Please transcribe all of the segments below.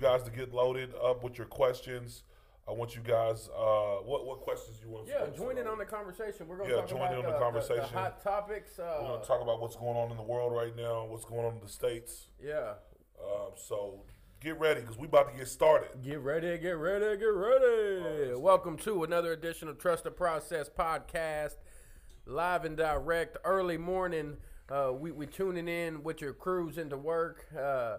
you guys to get loaded up with your questions. I want you guys. Uh, what what questions you want? Yeah, to join in on the conversation. We're gonna Yeah, talk join about in on the the, conversation. the hot topics. We're Uh, gonna talk about what's going on in the world right now, what's going on in the states. yeah, Um, so get ready because we about to get started. get ready, get ready, get ready. Welcome to another edition of Trust the Process podcast, live and direct, early morning. Uh, we we tuning in with your crews into work. Uh,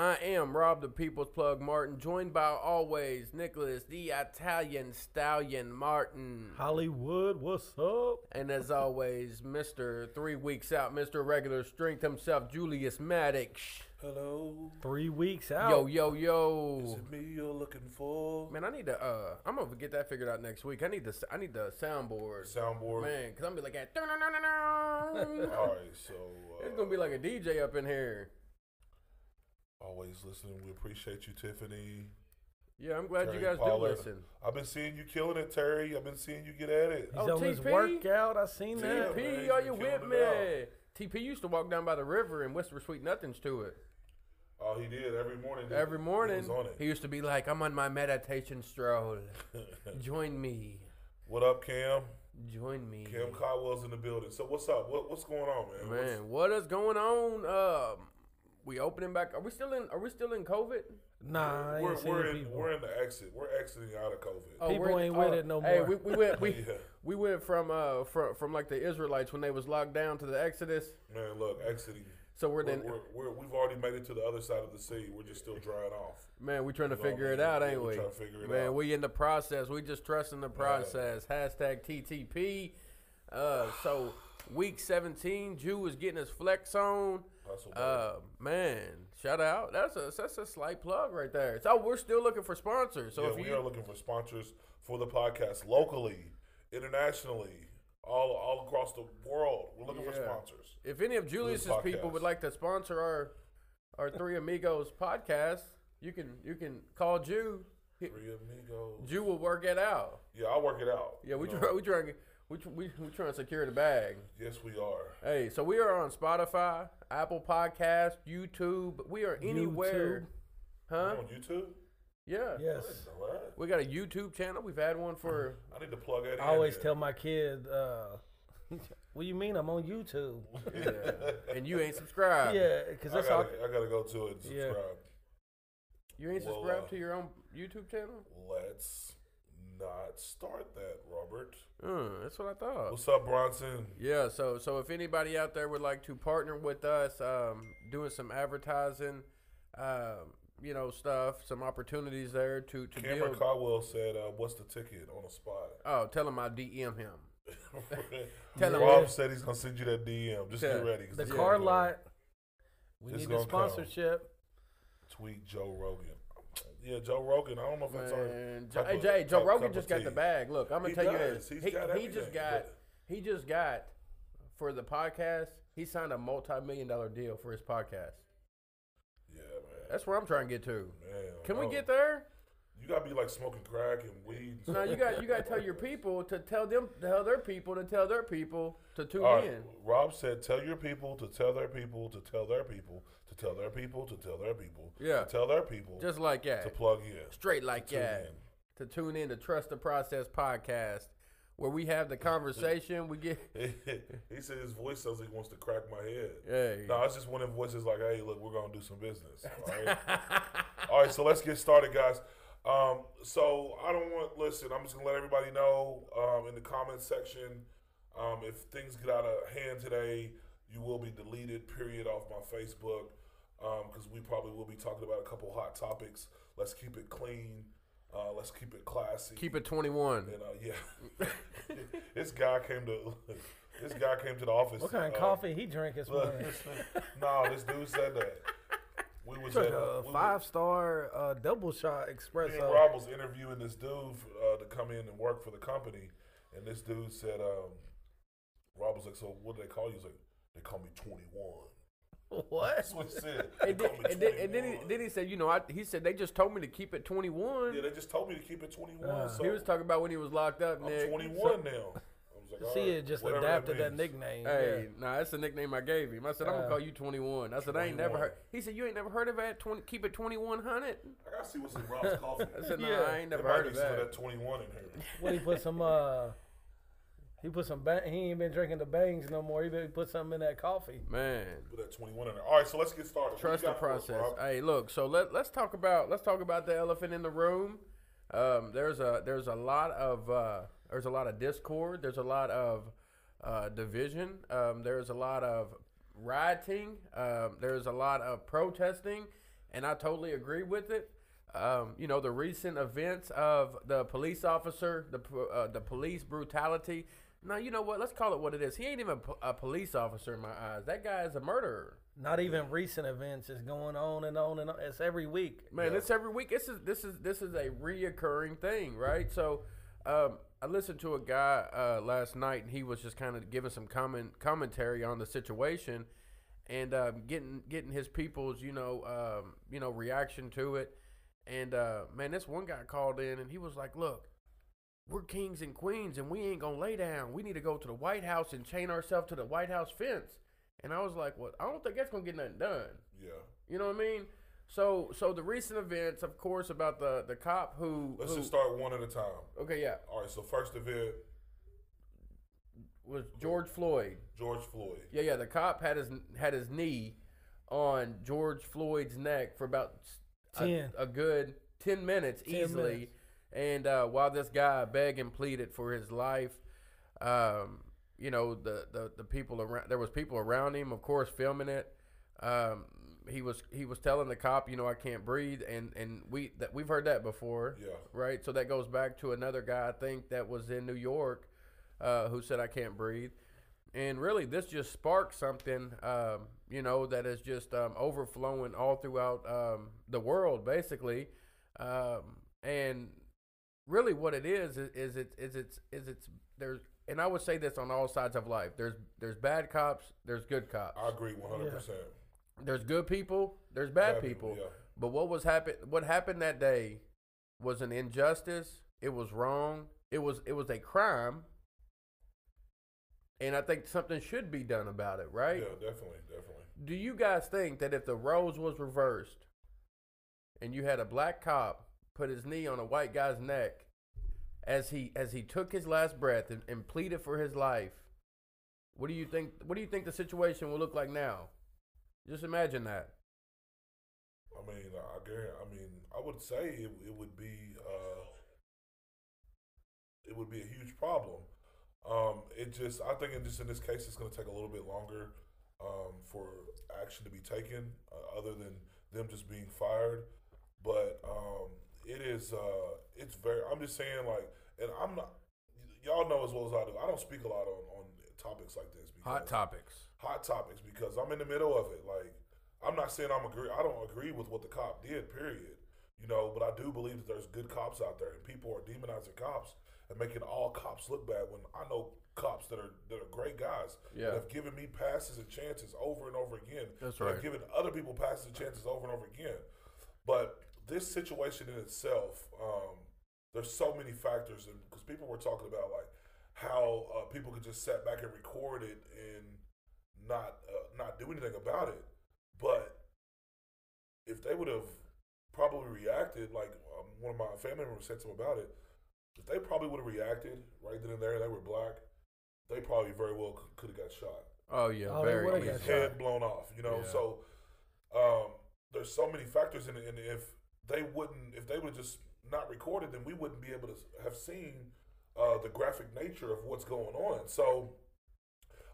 I am Rob the People's Plug Martin, joined by always Nicholas the Italian Stallion Martin. Hollywood, what's up? And as always, Mr. Three Weeks Out, Mr. Regular Strength himself, Julius Maddox. Hello, Three weeks out. Yo, yo, yo. is it me you're looking for? Man, I need to. Uh, I'm gonna get that figured out next week. I need the. I need the soundboard, Soundboard. man, cause I'm be like, it's All right, so uh, gonna be like a DJ up in here. Always listening. We appreciate you, Tiffany. Yeah, I'm glad you guys Pollard. do listen. I've been seeing you killing it, Terry. I've been seeing you get at it. He's Oh, on his TP? workout. I seen Yeah, that. TP, are you with me? TP used to walk down by the river and whisper sweet nothings to it. Oh, he did every morning. didn't Every he? morning, he was on it. he used to be like, "I'm on my meditation stroll. Join me. what up, Cam? Join me." Cam Caldwell's in the building. So what's up? What, what's going on, man? What's- Man, what is going on? Um, we opening back. Are we still in? Are we still in COVID? Nah, I we're, ain't seen we're in people. we're in the exit. We're exiting out of COVID. Oh, People we're- ain't with it no Hey, more. we, we went we, Yeah. we went from uh from from like the Israelites when they was locked down to the Exodus. Man, look, exiting. So we're We're, then we're, we're, we've already made it to the other side of the sea. We're just still drying off. man, we trying to You know what I figure it out, ain't we we? trying to figure it man, out. we in the process. We just trusting the process. Hashtag TTP. Uh, so week 17, Jew is getting his flex on. What Uh, man, shout out. That's a that's a slight plug right there. So we're still looking for sponsors. So yeah, if we you are looking for sponsors for the podcast locally, internationally, all all across the world. We're looking for sponsors. If any of Julius's people would like to sponsor our our Three Amigos podcast, you can you can call Jew. Three amigos. Jew will work it out. Yeah, I'll work it out. Yeah, we You know, try we try we tr- we we trying to secure the bag. Yes, we are. Hey, so we are on Spotify, Apple Podcast, YouTube. We are anywhere, huh? On YouTube. Yeah. Yes. All right. We got a YouTube channel. We've had one for I need to plug that in. I always there. tell my kid, uh, what do you mean I'm on YouTube? yeah. and you ain't subscribed. yeah, because I that's all. gotta, I gotta go to it and Yeah. subscribe. You ain't Well, subscribed uh, to your own YouTube channel? Let's not start that, Robert. Uh, that's what I thought. What's up, Bronson? Yeah, so so if anybody out there would like to partner with us, um, doing some advertising, um, you know, stuff, some opportunities there to to Cameron build. Caldwell said, uh, "What's the ticket on the spot?" oh, tell him I DM him. Tell him- Rob said he's gonna send you that DM. Just Yeah. get ready. The car lot. We It's need the gonna come. sponsorship. Tweet Joe Rogan. Yeah, Joe Rogan. I don't know if that's our Man, type hey Jay, Joe Rogan just got the bag. Look, I'm gonna He tell you does. this. He's he, got he just got but- he just got for the podcast. He signed a multi-million dollar deal for his podcast. Yeah, man. That's where I'm trying to get to. man Can we no. get there? You gotta be like smoking crack and weed. No, you got you got to tell your people to tell them to tell their people to tell their people to tune All right, in. Rob said, "Tell your people to tell their people to tell their people to tell their people to tell their people Yeah. to tell their people Just like that to plug in." straight like tune that, to tune in to Trust the Process podcast, where we have the conversation. We get he said his voice sounds like he wants to crack my head. hey. No, it's just one of them voices like, "Hey, look, we're gonna do some business." All right, all right. So let's get started, guys. Um, so I don't want listen. I'm just gonna let everybody know um, in the comments section um, if things get out of hand today, you will be deleted. Period off my Facebook because we probably will be talking about a couple hot topics. Let's keep it clean. Uh, let's keep it classy. Keep it 21. And uh, yeah, this guy came to this guy came to the office. What kind of uh, coffee he drank this Look, morning? no, this dude said that. We was at a we five star uh, double shot Me and. Rob was interviewing this dude uh, to come in and work for the company, and this dude said, um, Rob was like, "So what do they call you?" He's like, "They call me 21." What? That's what he said. They And then, call me and, then, and then, he, 21. then he said, you know, I, he said they just told me to keep it 21. yeah, they just told me to keep it 21. Uh, so he was talking about when he was locked up, I'm Nick. 21 So- now. I was like, See, all right, it just whatever adapted that, means. nickname. Hey, nah, that's the nickname I gave him. I said I'm gonna Uh, call you 21. I said I ain't never heard. He said you ain't never heard of that 20. Keep it 2100. I gotta see what's in Rob's coffee. I said no, Yeah. I ain't never might heard be of some of that. that 21 in here. Yeah. What he put some uh, he put some. Ba- he ain't been drinking the bangs no more. He been put something in that coffee. Man, Put that 21 in there. All right, so let's get started. Trust the got for us, process. Hey, look. So let let's talk about let's talk about the elephant in the room. Um, there's a there's a lot of uh, there's a lot of discord. There's a lot of uh, division. Um, there's a lot of rioting. Um, there's a lot of protesting, and I totally agree with it. Um, you know the recent events of the police officer, the uh, the police brutality. Now you know what? Let's call it what it is. He ain't even a, police officer in my eyes. That guy is a murderer. Not even recent events. It's going on and on and on. It's every week. Man, Yeah. it's every week. This is this is this is a reoccurring thing, right? So, um, I listened to a guy uh, last night, and he was just kind of giving some comment commentary on the situation, and um, getting getting his people's you know um, you know reaction to it. And uh, man, this one guy called in, and he was like, "Look, we're kings and queens, and we ain't gonna lay down. We need to go to the White House and chain ourselves to the White House fence." And I was like, "Well, I don't think that's gonna get nothing done." Yeah. You know what I mean? So so the recent events, of course, about the the cop who, Let's who just start one at a time. okay, yeah, All right, so first event, was George Floyd. George Floyd. Yeah, yeah, the cop had his had his knee on George Floyd's neck for about a, Ten. a good ten minutes 10 easily. minutes. And uh, while this guy begged and pleaded for his life, um, you know the, the the people around there was people around him, of course, filming it. Um, he was he was telling the cop, you know, I can't breathe, and and we that we've heard that before. Yeah. right? So that goes back to another guy I think that was in New York uh, who said I can't breathe. And really, this just sparked something, um, you know, that is just um, overflowing all throughout um, the world, basically. Um, and really, what it is is, is it is it's is it's there's and I would say this on all sides of life. There's there's bad cops, there's good cops. I agree 100%. There's good people, there's bad, Bad people. people, yeah. But what was happen what happened that day was an injustice. It was wrong. It was it was a crime. And I think something should be done about it, right? Yeah, definitely, definitely. Do you guys think that if the roles was reversed and you had a black cop put his knee on a white guy's neck as he as he took his last breath and, and pleaded for his life, what do you think what do you think the situation will look like now? Just imagine that. I mean, I guarantee, I mean, I would say it, it would be uh, it would be a huge problem. Um, it just, I think, in just in this case, it's going to take a little bit longer um, for action to be taken, uh, other than them just being fired. But um, it is, uh, it's very. I'm just saying, like, and I'm not. Y'all know as well as I do. I don't speak a lot on, on topics like this. Hot because- topics. Hot topics because I'm in the middle of it. Like, I'm not saying I'm agree. I don't agree with what the cop did. Period. You know, but I do believe that there's good cops out there, and people are demonizing cops and making all cops look bad. When I know cops that are that are great guys Yeah. that have given me passes and chances over and over again. That's right. Have given other people passes and chances over and over again. But this situation in itself, um, there's so many factors, and because people were talking about like how uh, people could just sit back and record it and not uh, not do anything about it. But if they would have probably reacted, like um, one of my family members said something about it, if they probably would have reacted right then and there, they were black, they probably very well could have got shot Oh yeah, Oh, they very would've got his shot. head blown off. You know, Yeah. so um, there's so many factors in it, and if they wouldn't, if they would just not recorded, then we wouldn't be able to have seen uh, the graphic nature of what's going on. So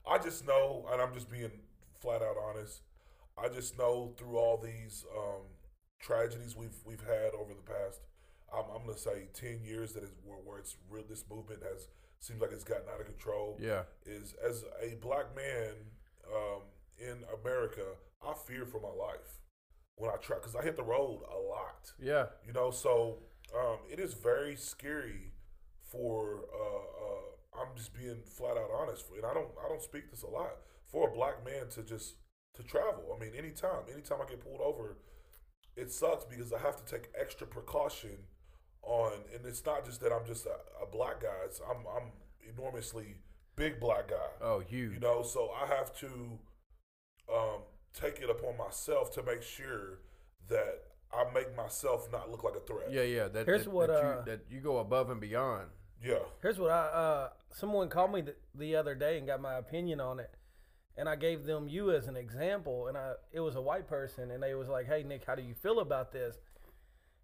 I just know, and I'm just being flat out honest. I just know through all these um, tragedies we've we've had over the past, I'm, I'm going to say ten years that is where, where it's real. This movement has seems like it's gotten out of control Yeah, is as a black man um, in America, I fear for my life when I try because I hit the road a lot. yeah, You know, so um, it is very scary for. Uh, uh, I'm just being flat out honest, and I don't I don't speak this a lot for a black man to just to travel. I mean, anytime, anytime I get pulled over, it sucks because I have to take extra precaution on, and it's not just that I'm just a, a black guy. It's, I'm I'm enormously big black guy. Oh, huge. You know, so I have to um, take it upon myself to make sure that I make myself not look like a threat. yeah, yeah. That, Here's that, what, that, uh, you, that you go above and beyond. Yeah. Here's what I uh someone called me the, the other day and got my opinion on it. And I gave them you as an example and I it was a white person and they was like, "Hey Nick, how do you feel about this?"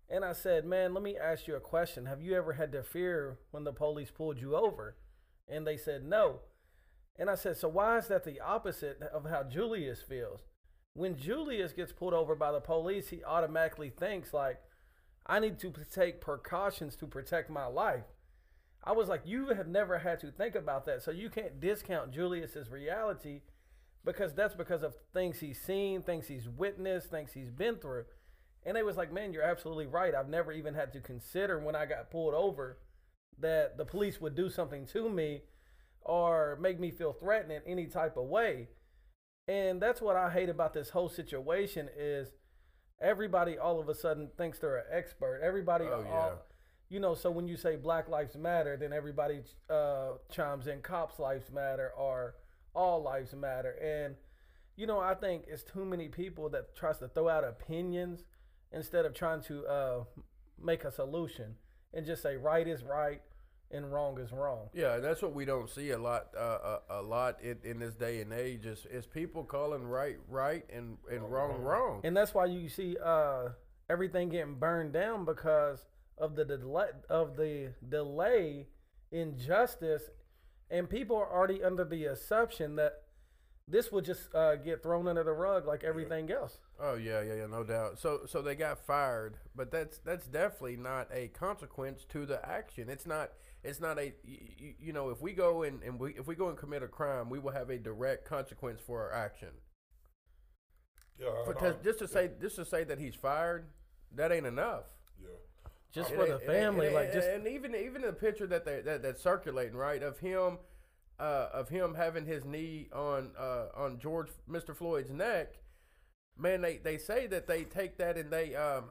And I said, "Man, let me ask you a question. Have you ever had to fear when the police pulled you over?" And they said, "No." And I said, "So why is that the opposite of how Julius feels?" When Julius gets pulled over by the police, he automatically thinks like, "I need to take precautions to protect my life." I was like, you have never had to think about that. So you can't discount Julius's reality because that's because of things he's seen, things he's witnessed, things he's been through. And they was like, man, you're absolutely right. I've never even had to consider when I got pulled over that the police would do something to me or make me feel threatened in any type of way. And that's what I hate about this whole situation is everybody all of a sudden thinks they're an expert. Everybody Oh, all, yeah. You know, so when you say Black Lives Matter, then everybody uh, chimes in Cops Lives Matter or All Lives Matter. And, you know, I think it's too many people that tries to throw out opinions instead of trying to uh, make a solution and just say right is right and wrong is wrong. Yeah, and that's what we don't see a lot, uh, a, a lot in, in this day and age is, is people calling right right and, and wrong wrong. And that's why you see uh, everything getting burned down because of the delay of the delay in justice, and people are already under the assumption that this will just uh, get thrown under the rug like everything else. Oh yeah, yeah, yeah, no doubt. So so they got fired, but that's that's definitely not a consequence to the action. It's not it's not a you, you know if we go and, and we if we go and commit a crime, we will have a direct consequence for our action. Yeah. I For know. to, just to say just to say that he's fired, that ain't enough. Yeah. Just It for the ain't- it ain't- family, it like ain't- just and even even the picture that they that, that's circulating right of him, uh, of him having his knee on uh, on George Mr. Floyd's neck. Man, they, they say that they take that and they um,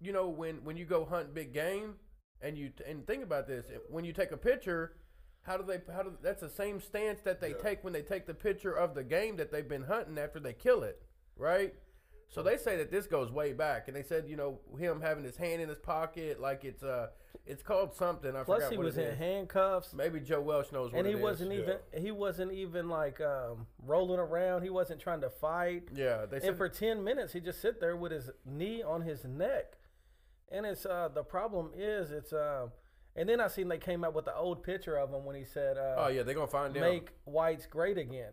you know when when you go hunt big game and you and think about this when you take a picture. How do they? How do? That's the same stance that they Yeah. take when they take the picture of the game that they've been hunting after they kill it, right? So they say that this goes way back, and they said, you know, him having his hand in his pocket, like it's uh, it's called something. I plus forgot he what was it in is. handcuffs. Maybe Joe Welsh knows what And he it is. wasn't even he wasn't even like um, rolling around. He wasn't trying to fight. Yeah, they said. and for 10 minutes he just sit there with his knee on his neck and it's uh the problem is it's um and then i seen they came out with the old picture of him when he said uh oh yeah, they're gonna find him. make whites great again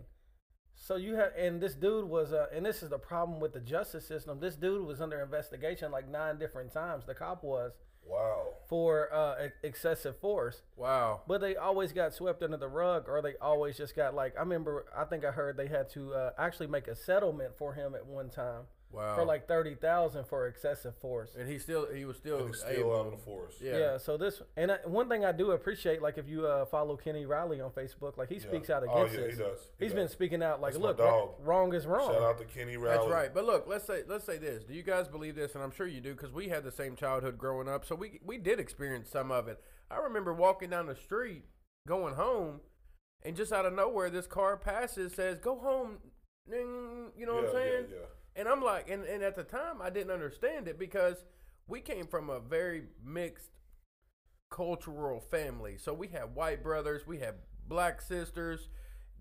so you have and this dude was uh and this is the problem with the justice system this dude was under investigation like nine different times the cop was Wow. for uh excessive force Wow. but they always got swept under the rug, or they always just got like I remember. I think I heard they had to uh, actually make a settlement for him at one time Wow. for like thirty thousand for excessive force. and he still he was still, And he's still able. out in the forest. Yeah. Yeah. So this and I, one thing I do appreciate, like if you uh, follow Kenny Riley on Facebook, like he speaks out against Oh, against yeah, he this. does. He He's does. been speaking out like, That's look, dog. wrong, wrong is wrong. Shout out to Kenny Riley. That's right. But look, let's say let's say this. Do you guys believe this? And I'm sure you do because we had the same childhood growing up, so we we did experience some of it. I remember walking down the street going home, and just out of nowhere, this car passes, says, "Go home." You know what I'm Yeah, saying? Yeah, yeah. And I'm like, and, and at the time, I didn't understand it because we came from a very mixed cultural family. So we had white brothers, we had black sisters,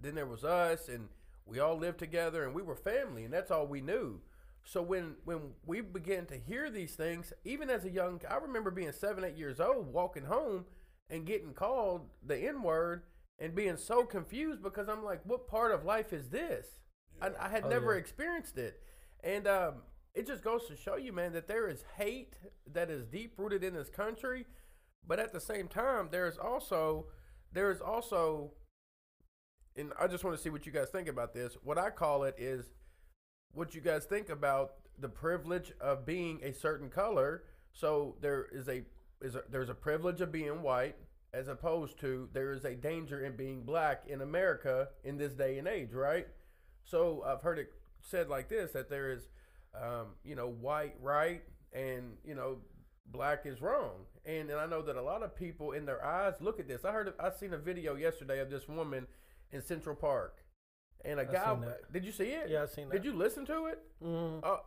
then there was us, and we all lived together, and we were family, and that's all we knew. So when when we began to hear these things, even as a young, I remember being seven, eight years old, walking home and getting called the N word and being so confused because I'm like, what part of life is this? I, I had Oh, never yeah. experienced it, and um, it just goes to show you, man, that there is hate that is deep rooted in this country, but at the same time, there is also there is also, and I just want to see what you guys think about this. What I call it is what you guys think about the privilege of being a certain color. So there is a is a, there's a privilege of being white as opposed to there is a danger in being black in America in this day and age, right? So I've heard it said like this that there is um, you know white right and you know black is wrong. And and I know that a lot of people in their eyes look at this. I heard I seen a video yesterday of this woman in Central Park, and a I've guy. Did you see it? Yeah, I've seen that. Did you listen to it? Mhm. Oh,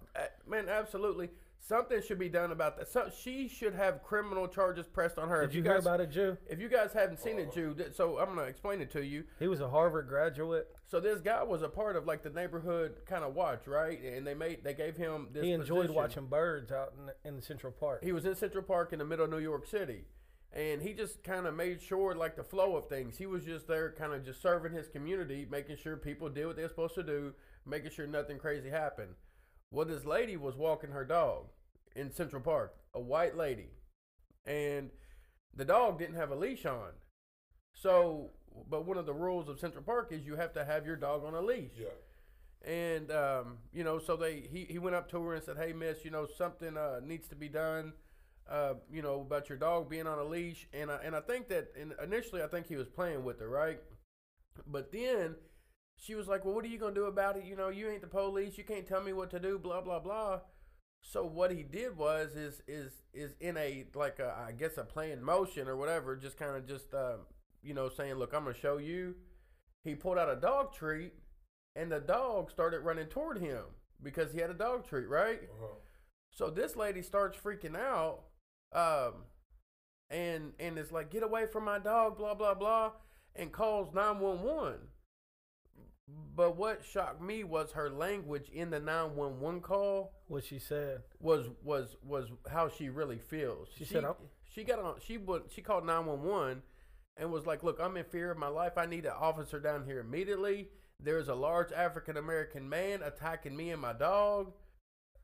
man, absolutely. Something should be done about that. So she should have criminal charges pressed on her. Did if you you hear guys, about it, Jew? If you guys haven't seen it, oh. Jew, th- so I'm gonna explain it to you. He was a Harvard graduate. So this guy was a part of like the neighborhood kind of watch, right? And they made they gave him this. He enjoyed position. watching birds out in, in Central Park. He was in Central Park in the middle of New York City. And he just kind of made sure, like, the flow of things. He was just there, kind of just serving his community, making sure people did what they're supposed to do, making sure nothing crazy happened. Well, this lady was walking her dog in Central Park, a white lady. And the dog didn't have a leash on. So, but one of the rules of Central Park is you have to have your dog on a leash. Yeah. And um, you know, so they he, he went up to her and said, "Hey, miss, you know something uh, needs to be done, uh, you know about your dog being on a leash." And I, and I think that in, initially I think he was playing with her, right? But then she was like, "Well, what are you gonna do about it? You know, you ain't the police. You can't tell me what to do." Blah blah blah. So what he did was is is is in a like a, I guess a planned motion or whatever, just kind of just uh, you know saying, "Look, I'm gonna show you." He pulled out a dog treat and the dog started running toward him because he had a dog treat, right? Uh-huh. So this lady starts freaking out, um, and and is like, "Get away from my dog!" Blah blah blah, and calls nine one one. But what shocked me was her language in the nine one one call What she said. was was was how she really feels. She said, "I'm-" she got on she would she called nine one one and was like, "Look, I'm in fear of my life. I need an officer down here immediately. There's a large African American man attacking me and my dog."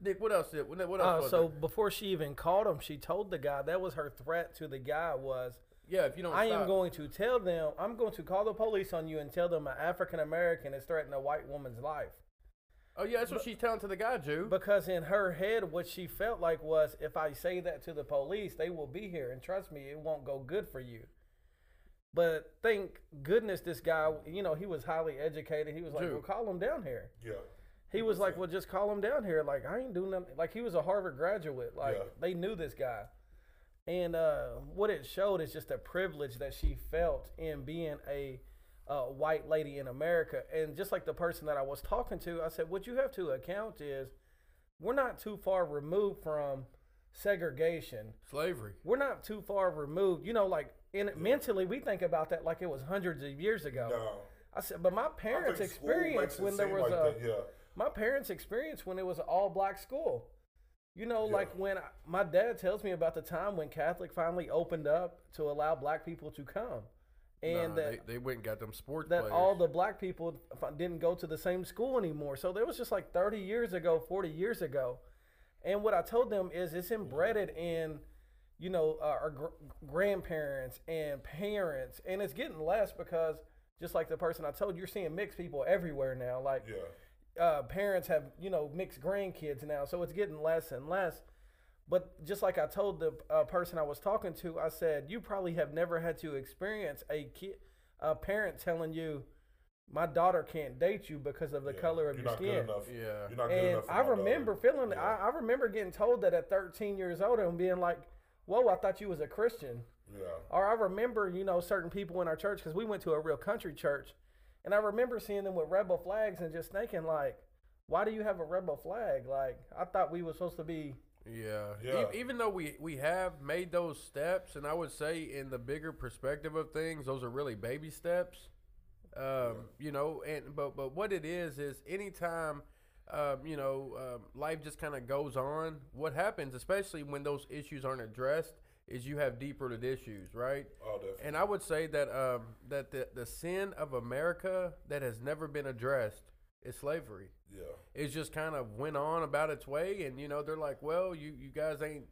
Dick, what else? Did, what what else? Uh, so there? before she even called him, she told the guy that was her threat to the guy was, yeah, if you don't, I am going to tell them, I'm going to call the police on you and tell them an African American is threatening a white woman's life. Oh yeah, that's what she's telling to the guy, Jew. Because in her head, what she felt like was, if I say that to the police, they will be here, and trust me, it won't go good for you. But thank goodness this guy, you know, he was highly educated. He was like, Dude. well, call him down here. Yeah. He was like, well, just call him down here. Like, I ain't doing nothing. Like, he was a Harvard graduate. Like, Yeah. they knew this guy. And uh, what it showed is just a privilege that she felt in being a uh, white lady in America. And just like the person that I was talking to, I said, what you have to account is we're not too far removed from segregation. Slavery. We're not too far removed. You know, like, in mentally, we think about that like it was hundreds of years ago. No. I said, but my parents experienced when there was like a that, yeah. my parents experienced when it was an all black school. You know, Yeah. like when I, my dad tells me about the time when Catholic finally opened up to allow black people to come, and Nah, that they, they went and got them sports that players. all the black people didn't go to the same school anymore. So there was just like 30 years ago, 40 years ago. And what I told them is it's embedded in, you know, uh, our gr- grandparents and parents. And it's getting less because just like the person I told you, you're seeing mixed people everywhere now. Like Yeah. Uh, parents have, you know, mixed grandkids now. So it's getting less and less. But just like I told the uh, person I was talking to, I said, you probably have never had to experience a kid, a parent telling you, my daughter can't date you because of the yeah. color of You're your not skin. good enough. Yeah. You're not good And enough. for I remember daughter. feeling, Yeah. I, I remember getting told that at 13 years old and being like, whoa, I thought you was a Christian. yeah. Or I remember, you know, certain people in our church, because we went to a real country church, and I remember seeing them with rebel flags and just thinking, like, why do you have a rebel flag? Like, I thought we were supposed to be. Yeah. Yeah. E- even though we we have made those steps, and I would say in the bigger perspective of things, those are really baby steps. Um, You know, and but but what it is is anytime. Um, you know, um, life just kind of goes on. What happens, especially when those issues aren't addressed, is you have deep rooted issues, right? Oh, definitely. And I would say that um, that the, the sin of America that has never been addressed is slavery yeah. it just kind of went on about its way and you know they're like well you, you guys ain't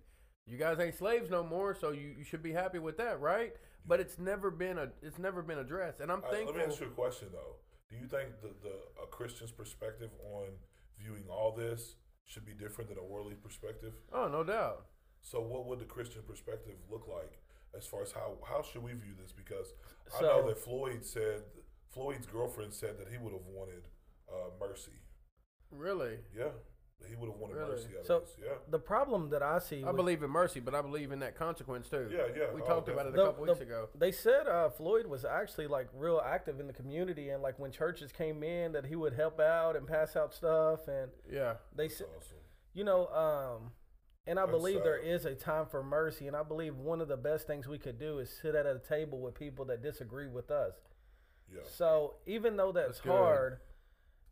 you guys ain't slaves no more so you, you should be happy with that right but it's never been a it's never been addressed and i'm All right, let me ask you a question though. Do you think the, the a Christian's perspective on viewing all this should be different than a worldly perspective? oh no doubt So, what would the Christian perspective look like as far as how how should we view this? Because I So- know that Floyd said Floyd's girlfriend said that he would have wanted uh, mercy. really Yeah, he would have wanted Really? mercy out So- of this. Yeah. The problem that I see, I with- believe in mercy, but I believe in that consequence too. Yeah, yeah. We Oh, talked about it a The- couple the- weeks ago. They said uh, Floyd was actually like real active in the community, and like when churches came in, that he would help out and pass out stuff. And Yeah. they said, Awesome. you know, um, and I believe there uh, sad. a time for mercy, and I believe one of the best things we could do is sit at a table with people that disagree with us. Yeah. So even though that's, That's hard,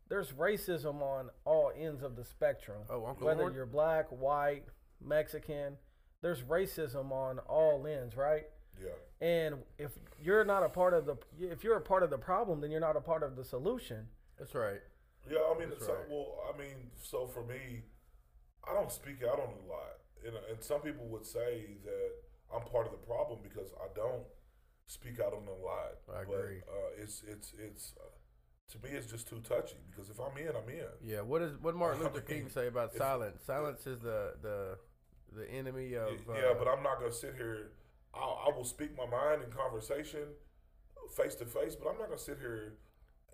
there's racism on all ends of the spectrum. Oh, Uncle Whether Lord? you're black, white, Mexican, there's racism on all ends, right? Yeah. And if you're not a part of the if you're a part of the problem, then you're not a part of the solution. That's right. Yeah, I mean, That's so, right. well, I mean, so for me, I don't speak out on a lot, and, and some people would say that I'm part of the problem because I don't speak out on a lot. I but, agree. Uh, it's it's it's uh, to me, it's just too touchy because if I'm in, I'm in. Yeah. What is what Martin Luther King say about silence? Silence is the the the enemy of. Uh, yeah, but I'm not gonna sit here. I, I will speak my mind in conversation, face to face. But I'm not gonna sit here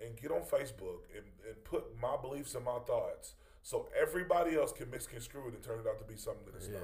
and get on Facebook and, and put my beliefs and my thoughts so everybody else can misconstrue it and turn it out to be something that it's yeah.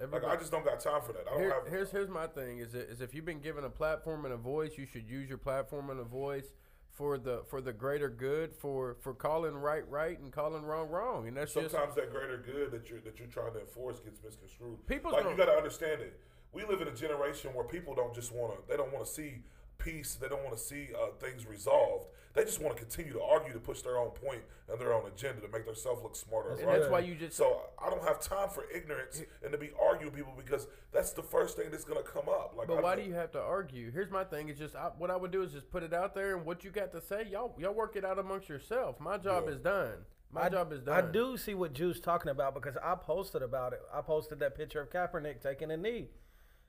not. Like I just don't got time for that. I don't Here- have. here's here's my thing is that, is if you've been given a platform and a voice, you should use your platform and a voice for the for the greater good for for calling right right and calling wrong wrong, and that's just Sometimes that greater good that you're that you're trying to enforce gets misconstrued. People like you got to understand it. We live in a generation where people don't just want to. They don't want to see peace. They don't want to see uh, things resolved. They just want to continue to argue to push their own point and their own agenda to make themselves look smarter. and right? that's why you just So I don't have time for ignorance and to be arguing people because that's the first thing that's gonna come up. Like, But I why do you have to argue? Here's my thing: is just I, what I would do is just put it out there, and what you got to say, y'all y'all work it out amongst yourself. My job Yeah. is done. My I, job is done. I do see what Juice talking about because I posted about it. I posted that picture of Kaepernick taking a knee,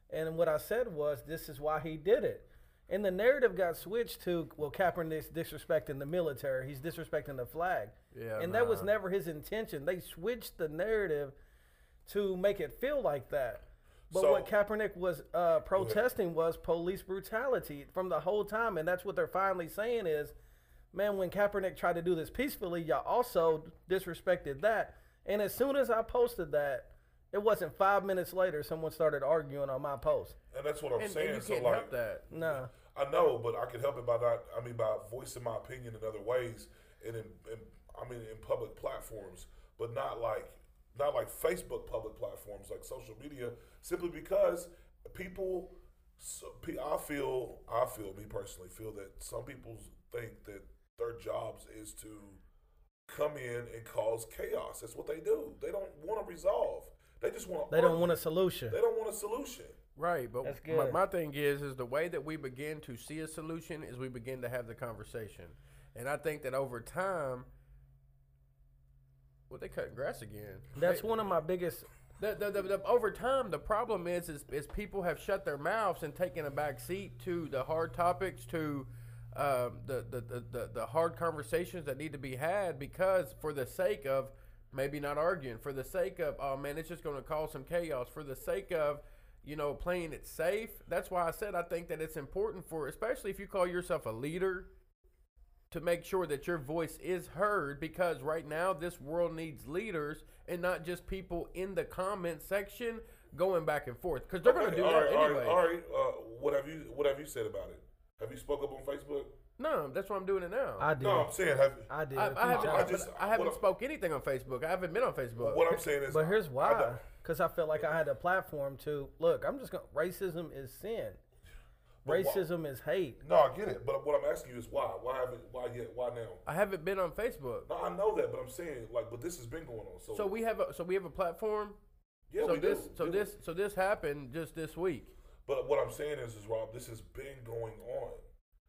and what I said was, "This is why he did it." And the narrative got switched to, "Well, Kaepernick's disrespecting the military. He's disrespecting the flag." Yeah, and that was never his intention. They switched the narrative to make it feel like that. But So- what Kaepernick was uh, protesting was police brutality from the whole time, and that's what they're finally saying is, man, when Kaepernick tried to do this peacefully, y'all also disrespected that. And as soon as I posted that, it wasn't five minutes later someone started arguing on my post. And that's what I'm and, saying. and you so can't like, help that. No, I know, but I can help it by not. I mean, by voicing my opinion in other ways, and in, in I mean, in public platforms, but not like not like Facebook public platforms, like social media, simply because people. So, I feel, I feel, me personally, feel that some people think that their jobs is to come in and cause chaos. That's what they do. They don't want to resolve. They just want they don't want a solution. They don't want a solution. Right, but That's my, good. my thing is, is the way that we begin to see a solution is we begin to have the conversation, and I think that over time, well, they cutting grass again. That's They- one of my biggest. The, the, the, the, over time, the problem is, is is people have shut their mouths and taken a back seat to the hard topics, to um, the, the, the, the, the hard conversations that need to be had because for the sake of maybe not arguing, for the sake of, oh man, it's just going to cause some chaos, for the sake of, you know, playing it safe. That's why I said I think that it's important for, especially if you call yourself a leader, to make sure that your voice is heard because right now this world needs leaders and not just people in the comment section going back and forth because they're going to do all that right, anyway. right, all right. Uh, what have you What have you said about it? Have you spoke up on Facebook? No, that's why I'm doing it now. I did. No, I'm saying have. I did. I, a I few haven't. I just- I haven't what I- spoke anything on Facebook. I haven't been on Facebook. What I'm saying is, But here's why. don't- Because I felt like I had a platform to look. I'm just going. to Racism is sin. But why- Racism is hate. No, I get it, but what I'm asking you is why? Why haven't? Why yet? Why now? I haven't been on Facebook. No, I know that, but I'm saying like, but this has been going on. So, So we have a so we have a platform. yeah, so we this do. so Yeah. this so this happened just this week. But what I'm saying is, is Rob, this has been going on.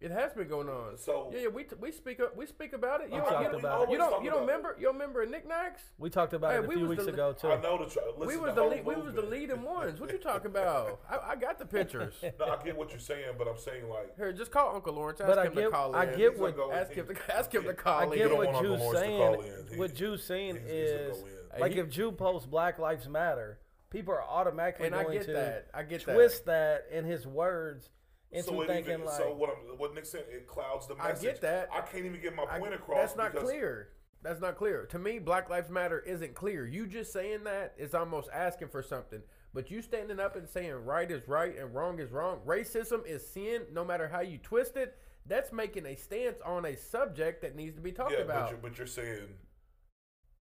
It has been going on. So- yeah, yeah, we t- we speak up we speak about it. You don't, you talked don't, about you don't you don't remember you don't remember knickknacks? We talked about Hey, it a we few weeks the- ago too. I know the. Tr- listen, we was the whole lead, we was the leading ones. What you talking about? I, I got the pictures. No, I get what you're saying, but I'm saying like, Here, just call Uncle Lawrence. Ask But I him to get- call I in. get what- ask him to ask him to call I in. You get don't what want Uncle Lawrence to saying. call in. He- What Jew's saying he's- he's gonna is go in. Hey, like if Jew posts Black Lives Matter, people are automatically And I going get to that. I get that. twist that. in his words into so thinking even, like so what I'm, what Nick said, it clouds the message. I get that. I can't even get my I- point across. that's not clear. That's not clear. To me, Black Lives Matter isn't clear. You just saying that is almost asking for something. But you standing up and saying right is right and wrong is wrong, racism is sin, no matter how you twist it, that's making a stance on a subject that needs to be talked yeah, about. but you're, but you're saying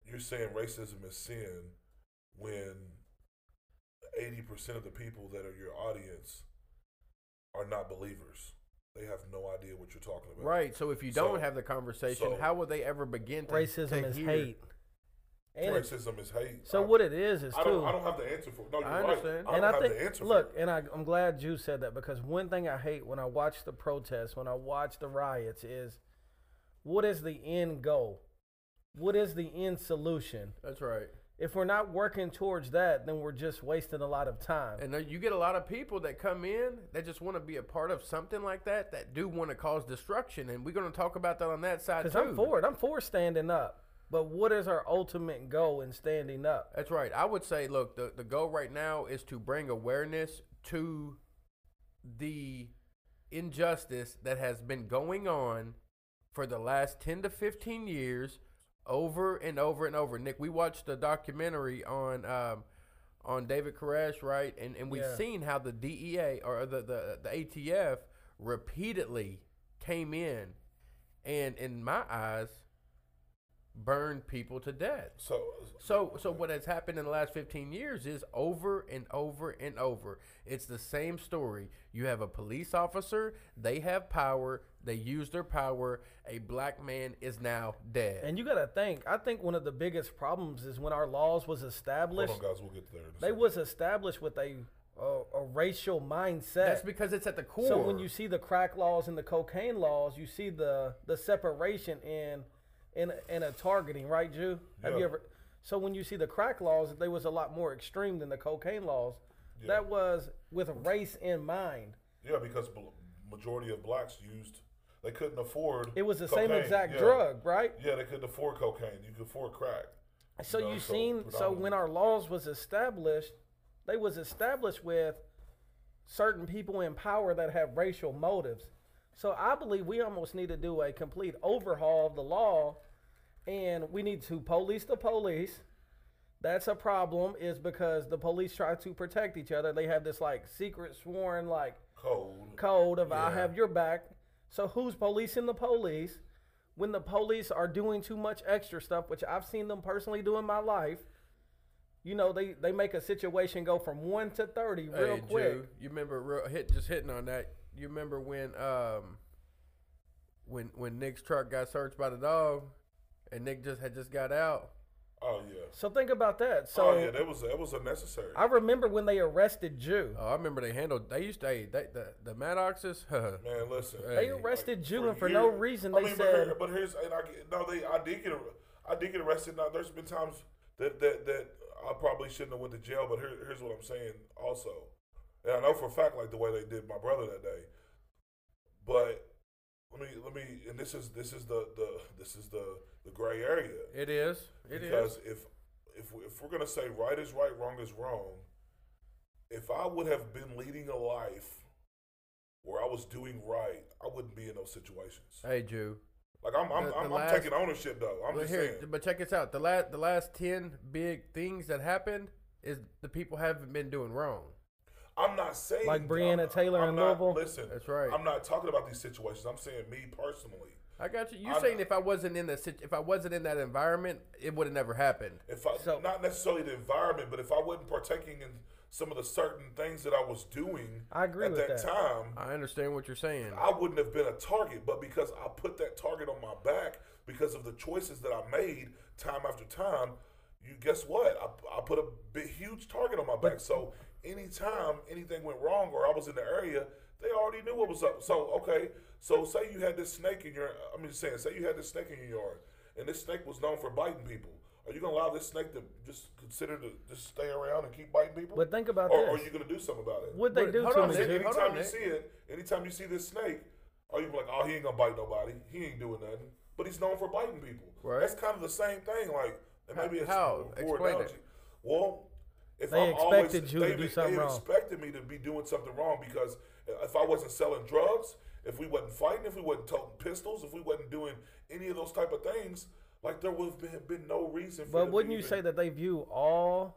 you're saying racism is sin when eighty percent of the people that are your audience are not believers. They have no idea what you're talking about. Right. So if you don't So- have the conversation, so- how will they ever begin to Racism to is hear? hate. And it's- Racism is hate. so I- what it is is I too. don't. I don't have the answer for. No, you're I right. understand. I don't and I have think, the answer look, for. it. and I, I'm glad you said that because one thing I hate when I watch the protests, when I watch the riots, is what is the end goal? What is the end solution? That's right. If we're not working towards that, then we're just wasting a lot of time. And uh, you get a lot of people that come in that just want to be a part of something like that that do want to cause destruction, and we're going to talk about that on that side too. Because I'm for it. I'm for standing up. But what is our ultimate goal in standing up? That's right. I would say, look, the, the goal right now is to bring awareness to the injustice that has been going on for the last 10 to 15 years over and over and over. Nick, we watched a documentary on um, on David Koresh, right? And and we've Yeah. seen how the DEA or the, the the ATF repeatedly came in and in my eyes burned people to death. So, uh, So, so what has happened in the last 15 years is over and over and over. It's the same story. You have a police officer, they have power, they use their power. A black man is now dead. And you got to think, I think one of the biggest problems is when our laws was hold established, on, guys. We'll get there. they second. was established with a, a, a racial mindset. That's because it's at the core. So when you see the crack laws and the cocaine laws, you see the the separation in in in a targeting, right, Jew? Have you ever? So when you see the crack laws, they was a lot more extreme than the cocaine laws. Yeah. That was with race in mind. Yeah, because majority of blacks used they couldn't afford. It was the same exact Yeah. drug, right? Yeah, they couldn't afford cocaine. You could afford crack. So know, you so seen so when our laws was established, they was established with certain people in power that have racial motives. So I believe we almost need to do a complete overhaul of the law and we need to police the police. That's a problem is because the police try to protect each other. They have this like secret sworn like Code. code of I have your back. So who's policing the police? When the police are doing too much extra stuff, which I've seen them personally do in my life, you know, they, they make a situation go from one to thirty real hey, quick. You remember real, hit just hitting on that. You remember when um when when Nick's truck got searched by the dog, and Nick just had just got out. Oh yeah. So think about that. So oh yeah, that was that was unnecessary. I remember when they arrested Jew. Oh, I remember they handled. They used to. Hey, they, the the Maddoxes. Man, listen. They Hey, arrested Jew for and for no reason I they mean, but, said here, but here's and I get, no, they I did get I did get arrested. Now there's been times that that that I probably shouldn't have went to jail, but here, here's what I'm saying also, and I know for a fact like the way they did my brother that day, but let me let me and this is this is the the this is the the gray area it is. It is. because if if we, if we're gonna say right is right, wrong is wrong, if I would have been leading a life where I was doing right, I wouldn't be in those situations. Hey, Jew. Like I'm, I'm, The- the I'm, last- I'm taking ownership though. I'm just here, saying. but check this out. The last the last ten big things that happened is the people haven't been doing wrong. I'm not saying Like Breonna I'm- Taylor I'm in not- Louisville? Listen, That's right. I'm not talking about these situations. I'm saying me personally. I got you. You I'm- saying if I wasn't in the sit- if I wasn't in that environment, it would have never happened. If I So- not necessarily the environment, but if I wasn't partaking in some of the certain things that I was doing I agree at with that, that. time, I understand what you're saying. I wouldn't have been a target, but because I put that target on my back because of the choices that I made time after time, you guess what? I, I put a big, huge target on my back. So anytime anything went wrong or I was in the area, they already knew what was up. So okay, so say you had this snake in your, I mean, saying, say you had this snake in your yard, and this snake was known for biting people. Are you gonna allow this snake to just consider to just stay around and keep biting people? But think about or, this. or are you gonna do something about it? what they do hold to on me, a Any- second. Jew. Hold anytime on, you see it, anytime you see this snake, are you like, oh, he ain't gonna bite nobody. He ain't doing nothing. But he's known for biting people. Right. That's kind of the same thing. Like, and maybe it's How? a poor it. analogy. Well, if They I'm always, expected you to do something they wrong. expected me to be doing something wrong because if I wasn't selling drugs, if we wasn't fighting, if we wasn't toting pistols, if we wasn't doing any of those type of things, Like there would have been, been no reason. for But wouldn't you even- say that they view all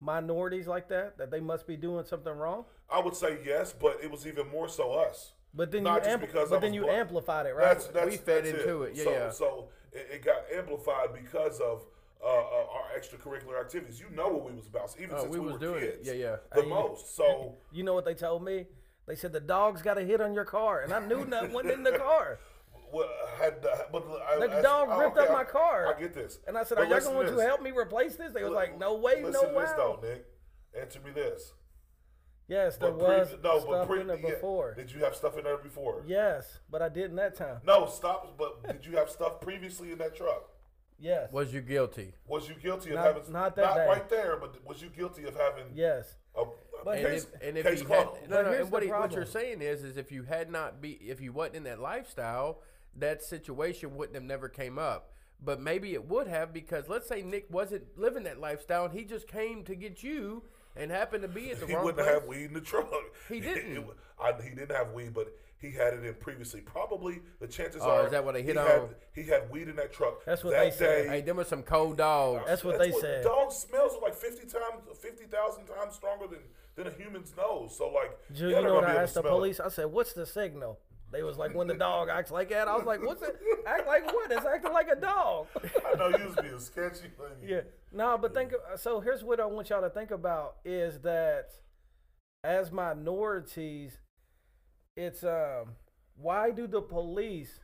minorities like that? That they must be doing something wrong? I would say yes, but it was even more so us. But then Not you ampl- but then you amplified it, right? That's, that's We fed into it. Yeah, so, yeah. So it, it got amplified because of uh, uh, our extracurricular activities. You know what we was about, even Oh, since we we, was were doing it. kids. Yeah, yeah. The Hey, most. So you know what they told me? They said the dog's got a hit on your car, and I knew nothing went in the car. what had the, but I, The I- dog I- ripped okay, up my car. I get this. And I said, But "Are y'all going to help me replace this?" They was like, "No way, Listen no to this though, Nick. Answer me this. Yes, there But pre- was no, but stuff pre- in there yeah. before. Did you have stuff in there before? Yes, but I didn't that time. No, stop. But did you have stuff previously in that truck? Yes, Was you guilty? Was you guilty of Not- having not that day. right there? But was you guilty of having yes. a, a But And case, if, and if case you had, closed? no, But no, here's and what, the he, what you're problem. saying is, is if you had not be, if you wasn't in that lifestyle, that situation wouldn't have never came up. But maybe it would have because let's say Nick wasn't living that lifestyle and he just came to get you and happened to be at the he wrong wouldn't place. have weed in the truck. He didn't. It- I, he didn't have weed, but he had it in previously. Probably the chances Oh, are is that what they hit he on? Had, he had weed in that truck. That's what that they said. day. Hey, them were some cold dogs. That's what they said. Dog smells like fifty times, fifty thousand times stronger than than a human's nose. So like, Ju- yeah, you know what I asked the smell it. police? I said, "What's the signal?" They was like, "When the dog acts like that." I was like, "What's it? Act like what? It's acting like a dog." I know you was being sketchy. Like, yeah. No, but think. of- So here's what I want y'all to think about: is that as minorities, it's um, why do the police?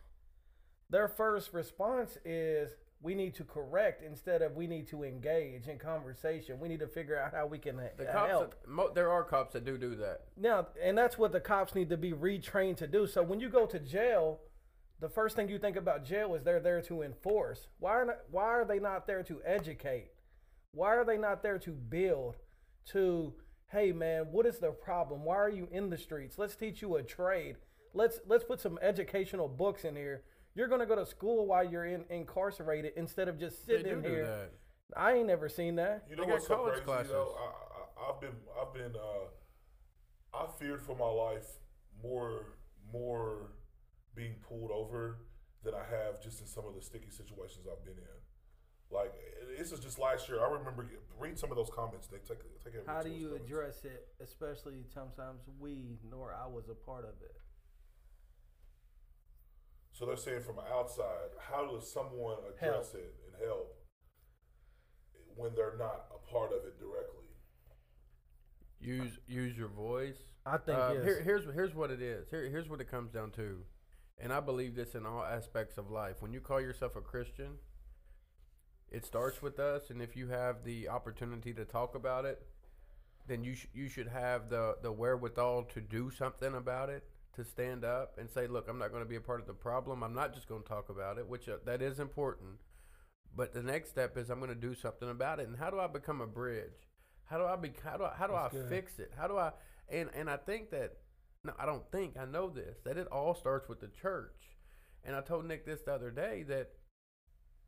Their first response is we need to correct instead of we need to engage in conversation. We need to figure out how we can The cops, help. mo- there are cops that do do that. Now, and that's what the cops need to be retrained to do. So when you go to jail, the first thing you think about jail is they're there to enforce. Why are not, why are they not there to educate? Why are they not there to build? To hey man, what is the problem? Why are you in the streets? Let's teach you a trade. Let's let's put some educational books in here. You're gonna go to school while you're in, incarcerated instead of just They sitting do in do here. that. I ain't never seen that. You know They got what's so college crazy classes. though? I, I, I've been, I've been, uh, I feared for my life more, more being pulled over than I have just in some of the sticky situations I've been in. Like this is just last year. I remember read some of those comments. They take take every How do you comments. address it, especially sometimes we nor I was a part of it? So they're saying from outside, how does someone address it and help when they're not a part of it directly? Use use your voice. I think Uh, yes. here, here's here's what it is. Here, here's what it comes down to, and I believe this in all aspects of life. When you call yourself a Christian, it starts with us, and if you have the opportunity to talk about it, then you sh- you should have the the wherewithal to do something about it, to stand up and say, "Look, I'm not going to be a part of the problem. I'm not just going to talk about it, which uh, that is important." But the next step is I'm going to do something about it. And how do I become a bridge? How do I be? How do I? How do That's I good. fix it? How do I? And and I think that no, I don't think I know this that it all starts with the church. And I told Nick this the other day that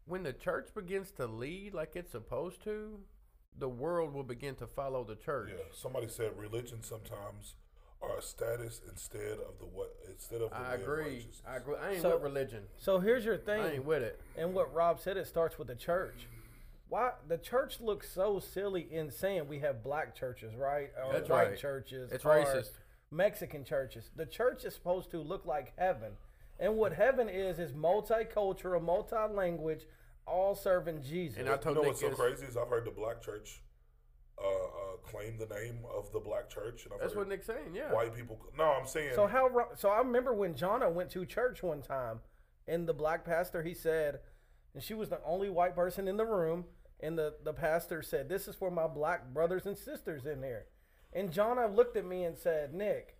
when the church begins to lead like it's supposed to, the world will begin to follow the church. Yeah, somebody said religion sometimes are a status instead of the what instead of the I way of agree. righteousness. I agree. I ain't So- with religion. so here's your thing. I ain't with it. and what Rob said, it starts with the church. Why the church looks so silly in saying we have black churches, right? Or That's white right. churches. It's racist. Mexican churches. The church is supposed to look like heaven. And what heaven is is multicultural, multi-language, all serving Jesus. And I told You told know Nick what's so this- crazy is I've heard the black church uh, uh, claim the name of the black church, and I've That's what Nick's saying. Yeah. white people. No, I'm saying So how? So I remember when Jonna went to church one time, and the black pastor he said, and she was the only white person in the room, and the the pastor said, "This is for my black brothers and sisters in there." And Jonna looked at me and said, "Nick,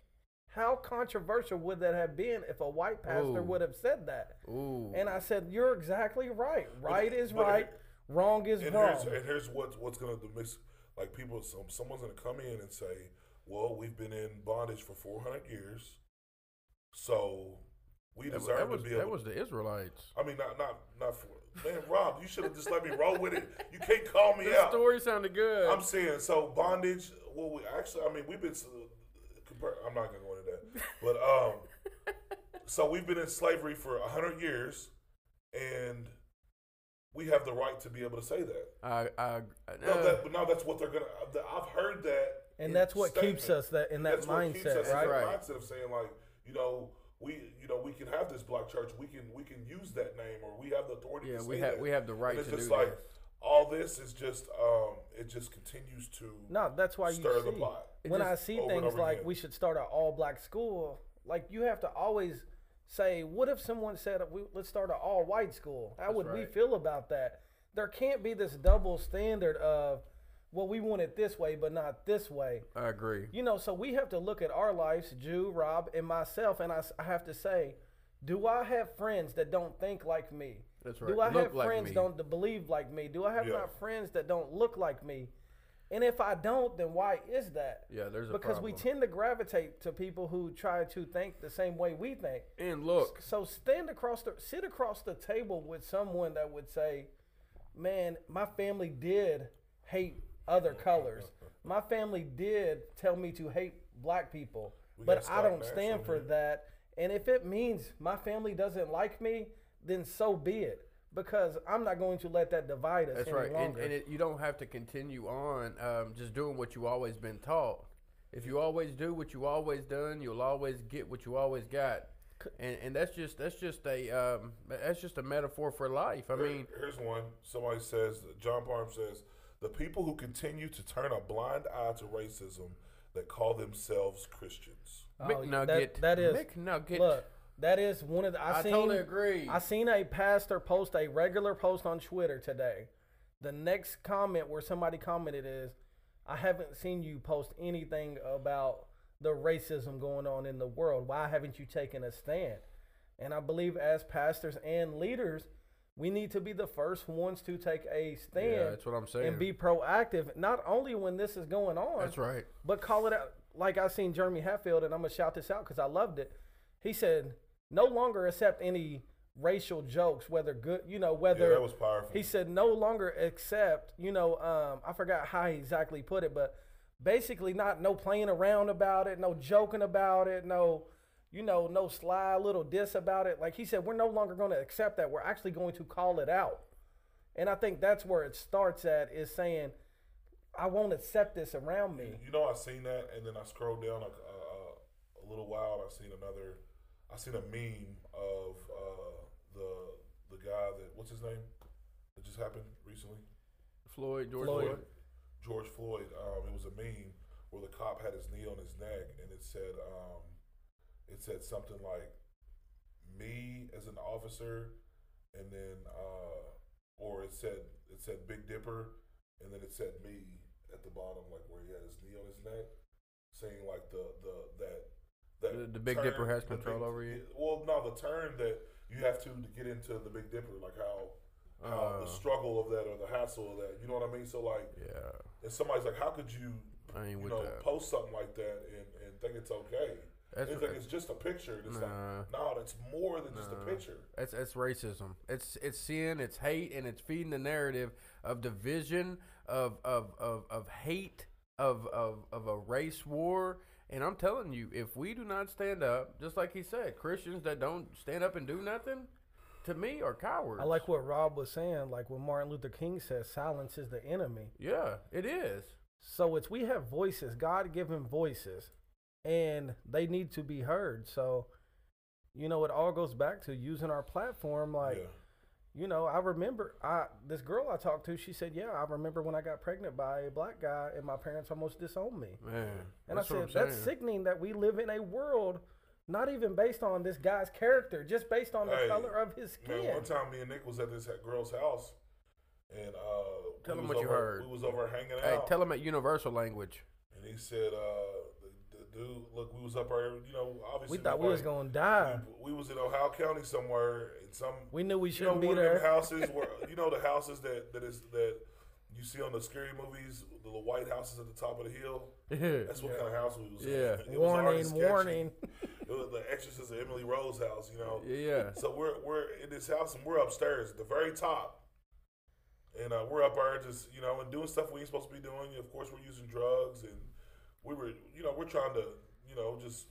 how controversial would that have been if a white pastor Ooh. would have said that?" Ooh. And I said, "You're exactly right. Right is but right, here- wrong is and wrong." here's and here's what's what's gonna mix. Like people, some someone's gonna come in and say, "Well, we've been in bondage for 400 years, so we that, deserve that was to be that able." was the Israelites. I mean, not not not for man, Rob. You should have just let me roll with it. You can't call me The out. story sounded good. I'm saying so bondage. Well, we actually, I mean, we've been. compar- I'm not gonna go into that, but um, so we've been in slavery for hundred years, and we have the right to be able to say that. I, I, No, uh, that, but now that's what they're gonna. I've heard that, And that's what keeps us that in that That's what keeps us mindset, in right? that Right. mindset of saying like, you know, we, you know, we can have this black church. We can, we can use that name, or we have the authority. yeah, to we have that. we have the right And it's to just do like this. All this is just, um, it just continues to No, that's why you stir the see pot. when I see things like again. we should start an all black school. Like you have to always say, what if someone said, we, "Let's start an all white school"? How That's would we feel about that? There can't be this double standard of, well, we want it this way, but not this way. I agree. You know, so we have to look at our lives, Jew, Rob, and myself, and I have to say, do I have friends that don't think like me? That's right. Do. I Look have like friends me. don't believe like me? Do I have Yeah. not friends that don't look like me? And if I don't, then why is that? Yeah, there's a because we tend to gravitate to people who try to think the same way we think. And look, So stand across the sit across the table with someone that would say, "Man, my family did hate other colors. My family did tell me to hate black people, We but I don't stand for that. And if it means my family doesn't like me, then so be it. Because I'm not going to let that divide us that's any right. And, longer. and it, you don't have to continue on um, just doing what you've always been taught. If you always do what you always done, you'll always get what you always got. And, and that's just that's just a um, that's just a metaphor for life. I Here- mean, here's one. Somebody says, John Parham says, the people who continue to turn a blind eye to racism that call themselves Christians. Oh, McNugget. That, that is McNugget. Look, that is one of the. I, I seen, totally agree. I seen a pastor post a regular post on Twitter today. The next comment where somebody commented is, "I haven't seen you post anything about the racism going on in the world. Why haven't you taken a stand?" And I believe as pastors and leaders, we need to be the first ones to take a stand. Yeah, that's what I'm saying. And be proactive, not only when this is going on. That's right. But call it out. Like I seen Jeremy Hatfield, and I'm gonna shout this out because I loved it. He said, "No longer accept any racial jokes, whether good, you know, whether." Yeah, that was powerful. He said, "No longer accept, you know, um, I forgot how he exactly put it, but basically, not no playing around about it, no joking about it, no." You know, no sly little diss about it. Like he said, we're no longer going to accept that. We're actually going to call it out. And I think that's where it starts at is saying, I won't accept this around me. You know, I seen that, and then I scrolled down a, a, a little while. and I seen another. I seen a meme of uh, the the guy that what's his name that just happened recently. Floyd, George Floyd. Floyd. George Floyd. Um, it was a meme where the cop had his knee on his neck, and it said, um, it said something like, "Me as an officer," and then, uh, or it said it said Big Dipper, and then it said me at the bottom, like where he had his knee on his neck, saying like the the that. The- the Big Dipper has control over you? Well, no, the turn that you have to to get into the Big Dipper, like how how Uh. the struggle of that or the hassle of that. You know what I mean? So like, Yeah, and somebody's like, how could you, I you know, that. post something like that and, and think it's okay? That's it's like it's just a picture. It's Nah. like, no, that's more than just a picture. It's it's racism. It's it's sin. It's hate, and it's feeding the narrative of division, of of of, of hate, of, of of a race war. And I'm telling you, if we do not stand up, just like he said, Christians that don't stand up and do nothing, to me, are cowards. I like what Rob was saying, like when Martin Luther King says, silence is the enemy. Yeah, it is. So it's we have voices, God given voices, and they need to be heard. So, you know, it all goes back to using our platform. Like, yeah. You know, I remember I this girl I talked to, she said, Yeah, I remember when I got pregnant by a black guy and my parents almost disowned me. Man, And that's I what said, I'm That's sickening that we live in a world not even based on this guy's character, just based on the Hey, color of his skin. Man, one time me and Nick was at this girl's house, and uh, Tell we him was what you heard. We was over hanging Hey, out, Hey, tell them at universal language. and he said, uh, the, the dude, look, we was up there, you know, obviously we thought we was gonna die. We, we was in Ohio County somewhere, in some We knew we you know shouldn't be one of them there. houses where you know the houses that that is that you see on the scary movies, the little white houses at the top of the hill. Yeah. That's what kind of house we was. in. Yeah. It was already Warning, sketchy. warning. It was the Exorcist of Emily Rose house, you know. Yeah. So we're we're in this house and we're upstairs at the very top, and uh, we're up there just you know and doing stuff we ain't supposed to be doing. Of course, we're using drugs and we were you know we're trying to you know just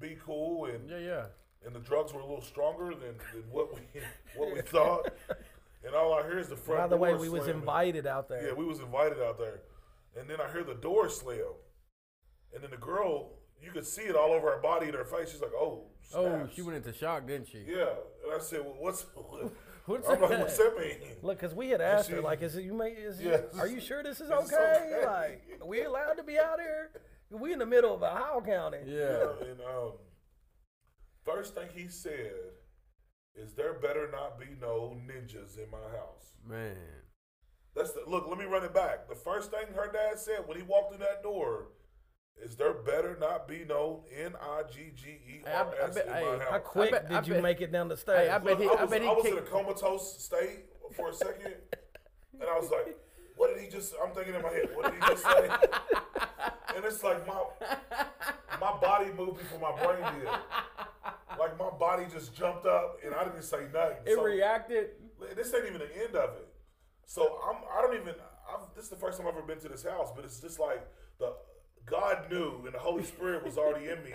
be cool and Yeah, yeah. and the drugs were a little stronger than, than what we what we thought. and all I hear is the front. By the way, we was invited out there. Yeah, we was invited out there, and then I hear the door slam, and then the girl, you could see it all over her body and her face. She's like, "Oh, Oh, she went into shock, didn't she? Yeah, and I said, well, "What's?" What's I'm like, "What's that mean?" Look, because we had asked her, like, is it you may is Yeah. are you sure this is okay? okay. Like, are we allowed to be out here? We in the middle of a Ohio County. Yeah. And um, first thing he said is, "There better not be no ninjas in my house." Man. That's the look. Let me run it back. The first thing her dad said when he walked through that door is, "There better not be no N I G G E Hey, I- R I S bet- in my house." How quick bet- did I you bet- make it down the stairs? I bet Look, he- I I was, bet he I was in kicked- a comatose state for a second, and I was like, "What did he just?" I'm thinking in my head, "What did he just say?" and it's like my my body moved before my brain did. Like my body just jumped up, and I didn't say nothing. It So- reacted. this ain't even the end of it. So I'm I don't even I've, this is the first time I've ever been to this house, but it's just like the God knew and the Holy Spirit was already in me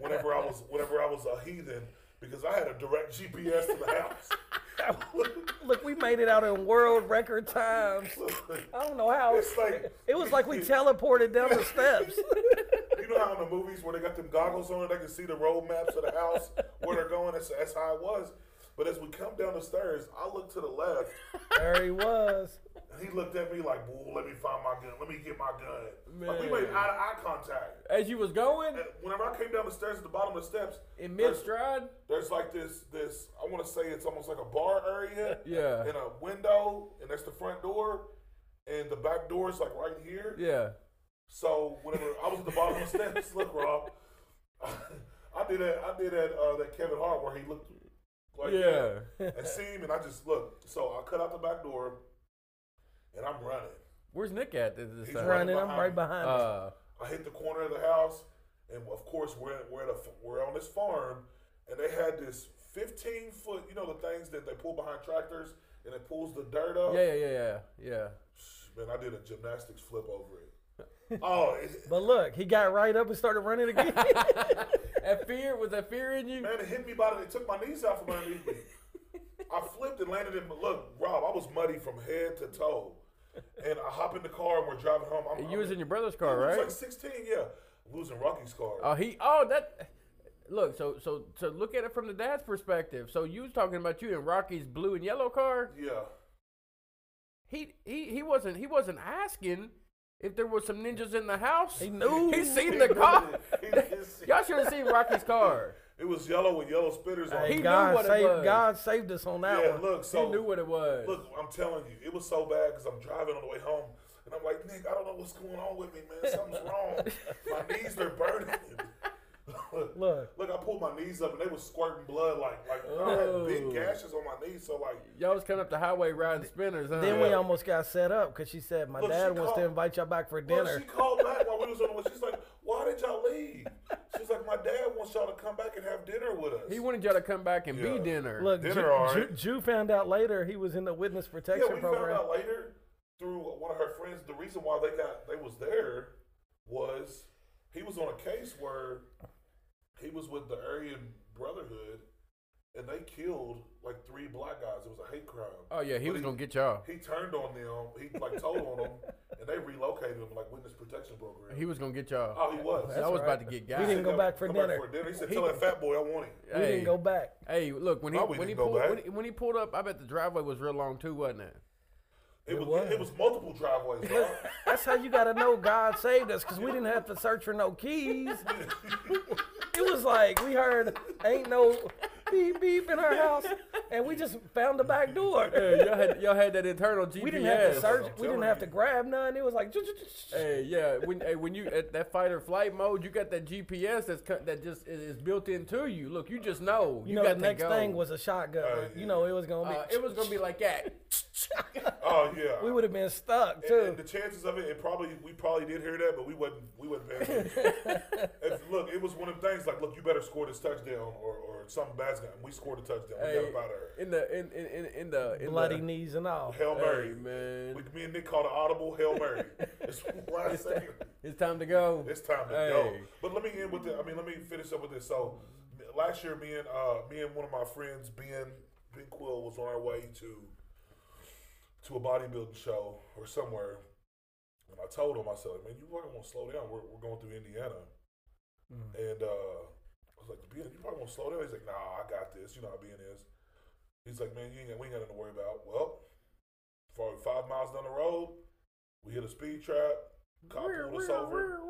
whenever I was whenever I was a heathen because I had a direct GPS to the house. Look, we made it out in world record times. I don't know how. It's like It was like we teleported down the steps. You know how in the movies where they got them goggles on, they can see the road maps of the house where they're going. That's, that's how it was. But as we come down the stairs, I look to the left, There he was. He looked at me like, "Well, let me find my gun. Let me get my gun." Like we made eye to eye contact. As you was going And whenever I came down the stairs at the bottom of the steps, in mid there's, stride. there's like this this I want to say it's almost like a bar area, Yeah. and a window, and that's the front door, and the back door is like right here. Yeah. So whenever I was at the bottom of the steps, look, Rob, I did that. I did that. Uh, that Kevin Hart where he looked like Yeah. and see him, and I just looked. So I cut out the back door, and I'm running. Where's Nick at this, this He's time? running. Running, I'm right behind him. Uh, I hit the corner of the house, and of course we're we're, at a, we're on this farm, and they had this 15 foot, you know, the things that they pull behind tractors, and it pulls the dirt up. yeah, yeah, yeah, yeah, yeah. Man, I did a gymnastics flip over it. oh, But look, he got right up and started running again. That fear was that fear in you? man, it hit me by the. It took my knees out from underneath me. I flipped and landed in. Look, Rob, I was muddy from head to toe, and I hop in the car and we're driving home. I'm, You I'm, was in your brother's car, right? I was like 16, yeah, losing Rocky's car. Oh, he. Oh, that. Look, so so so look at it from the dad's perspective. So you was talking about you in Rocky's blue and yellow car. yeah. He he he wasn't he wasn't asking if there was some ninjas in the house. He knew. He seen the car. He did see- Y'all should have seen Rocky's car. It was yellow with yellow spitters on Hey, it. knew God, what it was. God saved us on that Yeah, one. look, so he knew what it was. look, I'm telling you, it was so bad because I'm driving on the way home, and I'm like, Nick, I don't know what's going on with me, man. Something's wrong. My knees are burning. look, Look. look, I pulled my knees up, and they was squirting blood, like, like I had Oh. big gashes on my knees. So, like, Y'all was coming up the highway riding spinners, huh? Then we almost got set up because she said my Look, dad she wants to invite y'all back for well, dinner. she called back while we was on the way. She's like, "Why did y'all leave?" She's like, "My dad wants y'all to come back and have dinner with us." he wanted y'all to come back and Yeah. be dinner. Look, Dinner, Jew, all Jew, right. Jew found out later he was in the witness protection Yeah, protection we program. found out later through one of her friends. The reason why they got they was there was he was on a case where he was with the Aryan Brotherhood, and they killed like three black guys. It was a hate crime. oh yeah, he But was gonna get y'all. He turned on them. He like told on them, and they relocated him like witness protection program. He was gonna get y'all. oh, he was. I was right. about to get guys. We got. didn't go Come- back for come dinner. He said, "Tell that fat boy I want him." we didn't go back. Hey, look when he No, we when he pulled when he, when he pulled up, I bet the driveway was real long too, wasn't it? It, It was, was. it was multiple driveways. bro. That's how you got to know God saved us because we didn't have to search for no keys. It was like we heard ain't no beep beep in our house, and we just found the back door. Hey, y'all had y'all had that internal GPS. We didn't have to search. I'm We didn't have to grab none. It was like. Hey, yeah. When hey, when you at that fight or flight mode, you got that GPS that's cut, that just is, is built into you. Look, you just know. You know, got the next go. thing was a shotgun. Uh, you know, it was gonna be. Uh, it was gonna be like that. oh yeah. we would have been stuck too. and the chances of it, it probably we probably did hear that, but we wasn't we wasn't paying attention. Look, it was one of the things like, look, you better score this touchdown or, or something bad's going. We scored a touchdown. We got up out of there. in the in in in, in the in Bloody the, knees and all. Hail Mary, Hey, man. We, me and Nick called an audible Hail Mary. it's the last thing. It's time to go. It's time to Hey. go. But let me end with the. I mean, let me finish up with this. So last year, me and uh, me and one of my friends, Ben Ben Quill, was on our way to to a bodybuilding show or somewhere, and I told him, I said, man, you probably want to slow down. We're, we're going through Indiana, Mm. and uh, I was like, Ben, you probably want to slow down. He's like, Nah, I got this. You know how Ben is. He's like, Man, you ain't we ain't got nothing to worry about. Well, probably five miles down the road, we hit a speed trap. Cop pulled us over.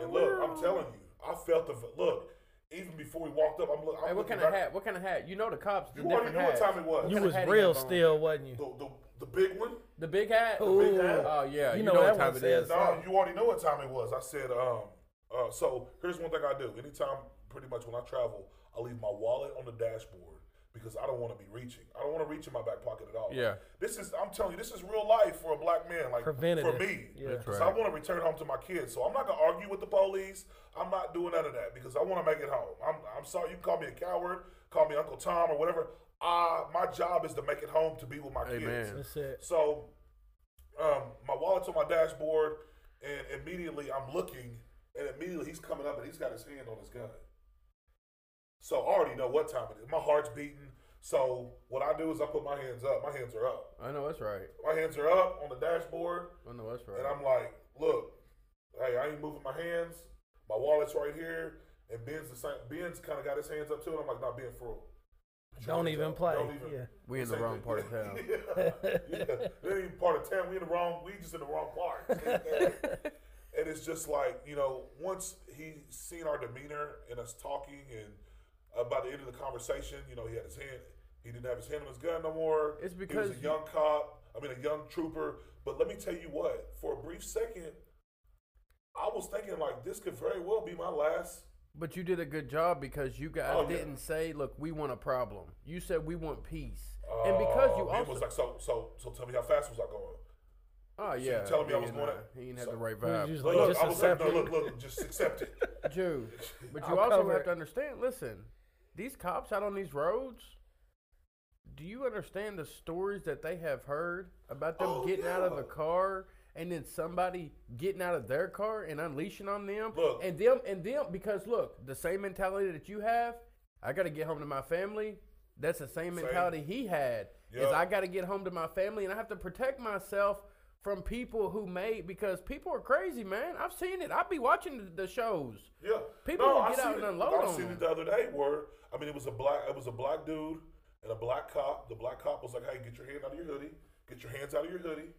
And look, I'm telling you, I felt the look. Even before we walked up, I'm, look, I'm Hey, what looking kind of hat? What kind of hat? You know the cops. The You already different knew what time it was. You was real still, wasn't you? The, the, the big one. The big hat. Ooh. big hat. Oh yeah, You you, know know, what time it is. says- No, you already know what time it was. I said, um, uh, so here's one thing I do. Anytime, pretty much when I travel, I leave my wallet on the dashboard because I don't want to be reaching. I don't want to reach in my back pocket at all. Yeah. This is, I'm telling you, this is real life for a black man. Like Preventative. for me, Yeah. That's because right. I want to return home to my kids. So I'm not gonna argue with the police. I'm not doing none of that because I want to make it home. I'm, I'm sorry. You can call me a coward, call me Uncle Tom or whatever. Uh, my job is to make it home to be with my kids. Amen. That's it. So, um, my wallet's on my dashboard, and immediately I'm looking, and immediately he's coming up, and he's got his hand on his gun. So I already know what time it is. My heart's beating. So what I do is I put my hands up. My hands are up. I know that's right. My hands are up on the dashboard, I know that's right. and I'm like, "Look, hey, I ain't moving my hands. My wallet's right here." And Ben's the same. Ben's kind of got his hands up too, and I'm like, "Not being for." Don't even play. Don't even. Yeah. we in the wrong part of town. yeah, yeah. They ain't even part of town. We in the wrong. We just in the wrong part. and it's just like you know, once he seen our demeanor and us talking, and uh, by the end of the conversation, you know, he had his hand. He didn't have his hand on his gun no more. It's because he was a young cop. I mean, a young trooper. But let me tell you what. For a brief second, I was thinking like this could very well be my last. But you did a good job because you guys Oh, didn't say, "Look, we want a problem." You said we want peace, and because you Uh, Ben also, was like, so, so, so, tell me how fast was I going? oh you yeah, telling me I was ain't going not- at- he ain't had so- the right vibe. just Look, look, just I was like, no, accept look, look, just accept it. Jew. But you I'll also cover have to understand. Listen, these cops out on these roads. Do you understand the stories that they have heard about them Oh, getting out of the yeah. car and then somebody getting out of their car and unleashing on them? Look. and them and them because look, the same mentality that you have, I got to get home to my family. That's the same Same. mentality he had. Is I got to get home to my family and I have to protect myself from people who made because people are crazy, man. I've seen it. I'd be watching the, the shows. Yeah, People no, I get out seen and it. unload I on seen them. it the other day where I mean, it was a black, it was a black dude and a black cop. The black cop was like, "Hey, get your hand out of your hoodie. Get your hands out of your hoodie."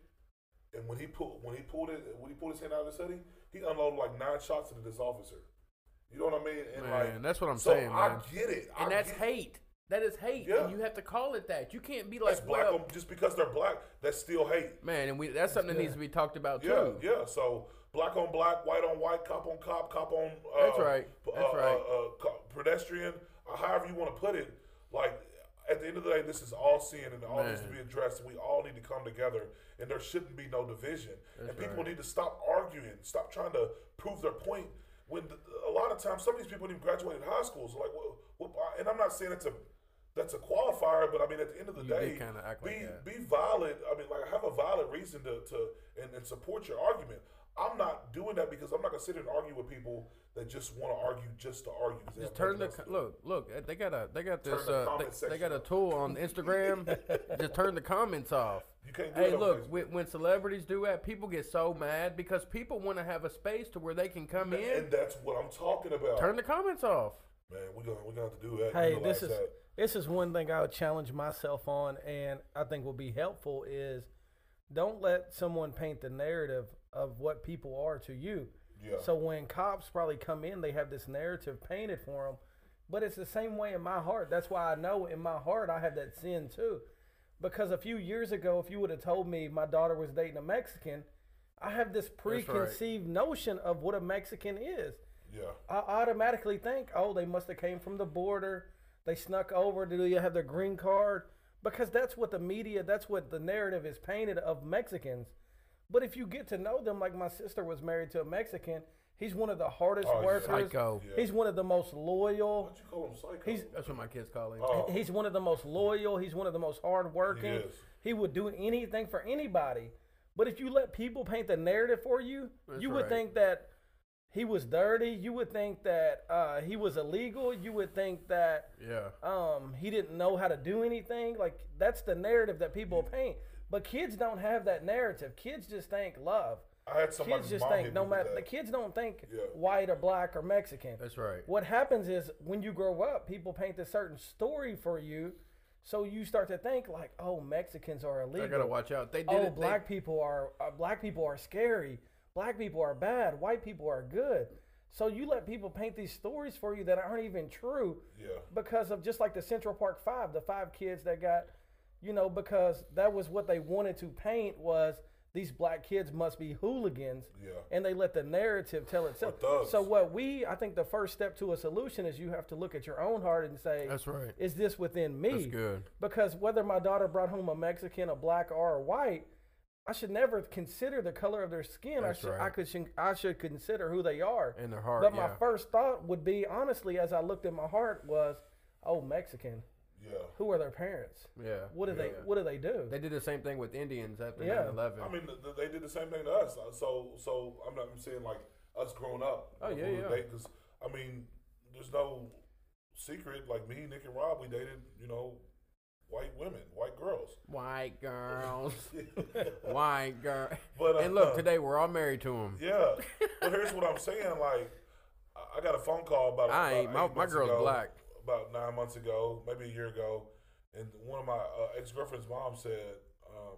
And when he pulled, when he pulled it, when he pulled his hand out of his hoodie, he unloaded like nine shots into this officer. You know what I mean? And Man, like, that's what I'm so saying, I man. get it, And I that's hate. That is hate, Yeah. and you have to call it that. You can't be That's like, black well, on, just because they're black. That's still hate. man, and we that's something that needs to be talked about Yeah, too. yeah. So black on black, white on white, cop on cop, cop on. Uh, That's right. That's uh, right. Uh, uh, pedestrian, uh, however you want to put it. Like at the end of the day, this is all sin and it all needs to be addressed. And we all need to come together, and there shouldn't be no division. and people right. need to stop arguing, stop trying to prove their point. When the, a lot of times, some of these people didn't even graduated high schools. Like, well, and I'm not saying it's a that's a qualifier, but I mean, at the end of the You day, kinda act be like that. be valid. I mean, like have a valid reason to, to and, and support your argument. I'm not doing that because I'm not gonna sit here and argue with people that just want to argue just to argue. Just turn the nothing else to do. look, look. uh, They got a they got Turn this the uh, they, they got a tool on Instagram. just turn the comments off. You can't do Hey, it look, when, when celebrities do that, people get so mad because people want to have a space to where they can come in. and that's what I'm talking about. Turn the comments off. Man, we're gonna we're gonna have to do that. Hey, this is that. This is one thing I would challenge myself on, and I think will be helpful is don't let someone paint the narrative of what people are to you. Yeah. So when cops probably come in, they have this narrative painted for them, but it's the same way in my heart. That's why I know in my heart I have that sin too, because a few years ago, if you would have told me my daughter was dating a Mexican, I have this right. preconceived notion of what a Mexican is. yeah. I automatically think, oh, they must have came from the border. They snuck over. Do you have their green card? Because that's what the media, that's what the narrative is painted of Mexicans. But if you get to know them, like my sister was married to a Mexican, he's one of the hardest Oh, workers. Psycho. Yeah. He's one of the most loyal. Why'd you call him psycho? He's- That's what my kids call him. Oh. He's one of the most loyal. He's one of the most hardworking. He is. He would do anything for anybody. But if you let people paint the narrative for you, That's you would right. think that he was dirty. You would think that uh, he was illegal. You would think that Yeah. um, he didn't know how to do anything. Like that's the narrative that people paint. But kids don't have that narrative. Kids just think love. I had somebody Kids just think no matter the kids don't think Yeah. white or black or Mexican. That's right. What happens is when you grow up, people paint a certain story for you, so you start to think like, oh, Mexicans are illegal. I gotta watch out. They did oh, it. they- black people are uh, black people are scary. Black people are bad. White people are good. So you let people paint these stories for you that aren't even true Yeah. because of just like the Central Park Five, the five kids that got, you know, because that was what they wanted to paint was these black kids must be hooligans, Yeah. and they let the narrative tell itself. Or thugs. So what we, I think, the first step to a solution is you have to look at your own heart and say, That's right. is this within me? That's good. Because whether my daughter brought home a Mexican, a black, or a white, I should never consider the color of their skin. That's I should, I could, I should consider who they are. In their heart. But my first thought would be, honestly, as I looked at my heart, was, "Oh, Mexican. Yeah. Who are their parents? yeah. What do they? What do they do?" They did the same thing with Indians after Yeah. 9/11. I mean, th- th- they did the same thing to us. Uh, So, so I'm not I'm saying like us growing up. Oh, yeah, yeah. Because I mean, there's no secret. Like me, Nick, and Rob, we dated, you know, white women, white girls. White girls. White girl. But, uh, and look, today we're all married to them. Yeah. but here's what I'm saying. Like, I- I got a phone call about. I ain't. about My, eight my months girl's ago, black. About nine months ago, maybe a year ago, and one of my uh, ex girlfriend's mom said, um,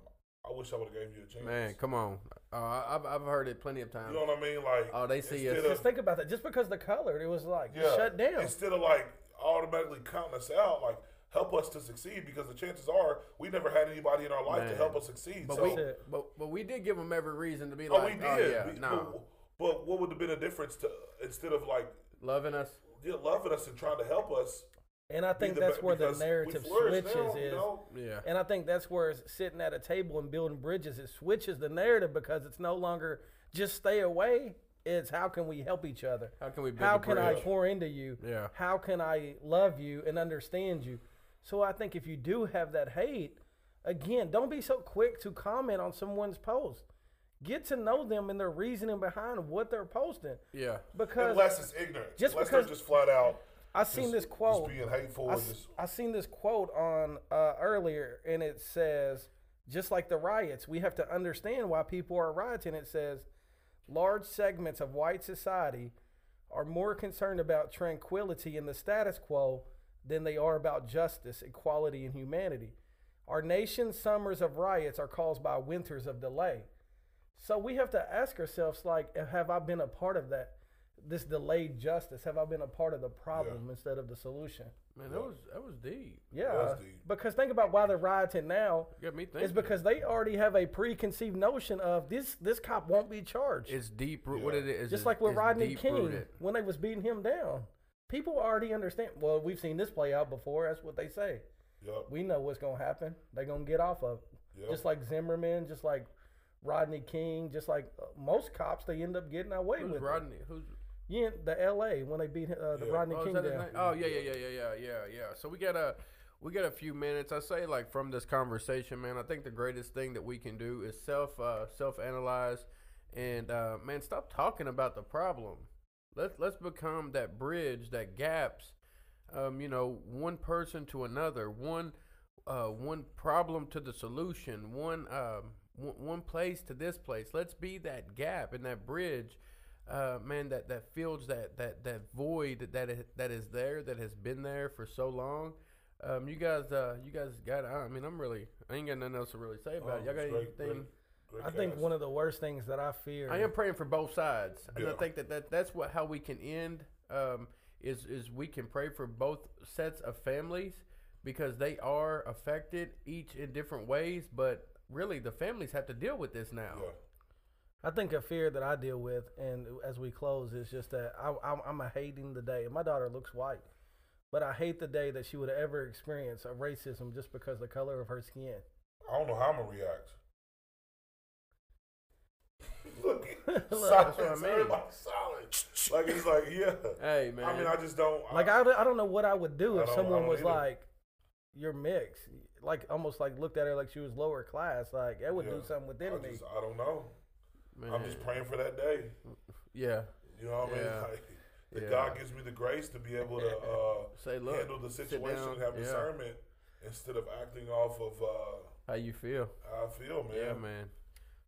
"I wish I would have gave you a chance." Man, come on. Uh, I've, I've heard it plenty of times. You know what I mean? Like, Oh, they see us. instead Just think about that. Just because the color, it was like yeah, shut down. Instead of like automatically counting us out, like help us to succeed because the chances are we never had anybody in our life Man. to help us succeed. But so, we, but, but we did give them every reason to be oh, like, we did. oh yeah, We- no, but, but what would have been a difference to instead of like loving us. yeah, loving us and trying to help us? and I think that's be- where the narrative switches now, is. You know? Yeah, And I think that's where sitting at a table and building bridges. It switches the narrative because it's no longer just stay away. It's how can we help each other? how can we? Build How a can I pour into you? Yeah. How can I love you and understand you? So I think if you do have that hate, again, don't be so quick to comment on someone's post. Get to know them and their reasoning behind what they're posting. Yeah, Because Unless it's ignorant. just Unless because- they're just flat out. I seen just- this quote. Just being hateful I, just I seen this quote on uh, earlier, and it says, just like the riots, we have to understand why people are rioting. It says, large segments of white society are more concerned about tranquility and the status quo than they are about justice, equality, and humanity. Our nation's summers of riots are caused by winters of delay. So we have to ask ourselves, like, have I been a part of that? This delayed justice. Have I been a part of the problem instead of the solution? man, that was that was deep. Yeah, That's deep. because think about why they're rioting now. You got me thinking. It's because they already have a preconceived notion of this. This cop won't be charged. it's deep. root What it is, Just is- like with Rodney King rooted. when they was beating him down. People already understand. Well, we've seen this play out before. That's what they say. Yep. We know what's gonna happen. They're gonna get off of. it. Yep. Just like Zimmerman, just like Rodney King, just like uh, most cops, they end up getting away Who's with Rodney? Who's it. Yeah, the L.A. when they beat uh, the Yeah. Rodney oh, King down. Oh yeah, yeah, yeah, yeah, yeah, yeah, yeah. So we got a we got a few minutes. I say like from this conversation, man. I think the greatest thing that we can do is self uh, self analyze, and uh, man, stop talking about the problem. Let's let's become that bridge, that gaps. Um, you know, one person to another, one uh, one problem to the solution, one um, one, one place to this place. Let's be that gap and that bridge uh, man, that that fills that that that void that is, that is there that has been there for so long. Um, you guys, uh, you guys got. I mean, I'm really. I ain't got nothing else to really say about it. Y'all got Oh, Great, anything? great, great I think one of the worst things that I fear. I am praying for both sides, and I think that, that that's what how we can end. Um, is is we can pray for both sets of families because they are affected each in different ways, but really the families have to deal with this now. Yeah. I think a fear that I deal with, and as we close, is just that I, I'm, I'm a hating the day. My daughter looks white, but I hate the day that she would ever experience a racism just because of the color of her skin. I don't know how I'm gonna react. Look, Look, that's silence. what I mean. Everybody's silent. Like it's like, yeah. Hey man, I mean, I just don't. Like I, don't- I don't know what I would do I if don't- I someone don't was either. like, "You're mixed," like almost like looked at her like she was lower class. Like that would Yeah. do something within I me. just, I don't know. man. I'm just praying for that day. Yeah. You know what I mean? Yeah. Like, that Yeah. God gives me the grace to be able to uh, Say, look, handle the sit situation down. and have Yeah. discernment instead of acting off of uh, How you feel? How I feel, man. Yeah, man.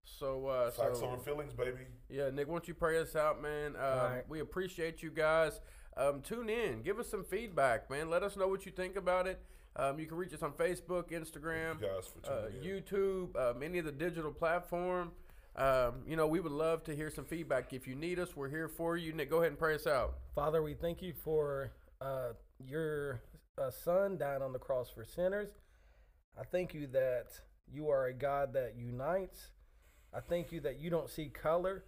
So, uh, Facts so over feelings, baby. yeah, Nick, why don't you pray us out, man? Um, right. We appreciate you guys. Um, tune in, give us some feedback, man. Let us know what you think about it. Um, you can reach us on Facebook, Instagram, you guys for uh. YouTube, um, any of the digital platform. Um, you know, we would love to hear some feedback. If you need us, we're here for you. Nick, go ahead and pray us out. Father, we thank you for uh, your uh, son dying on the cross for sinners. I thank you that you are a God that unites. I thank you that you don't see color.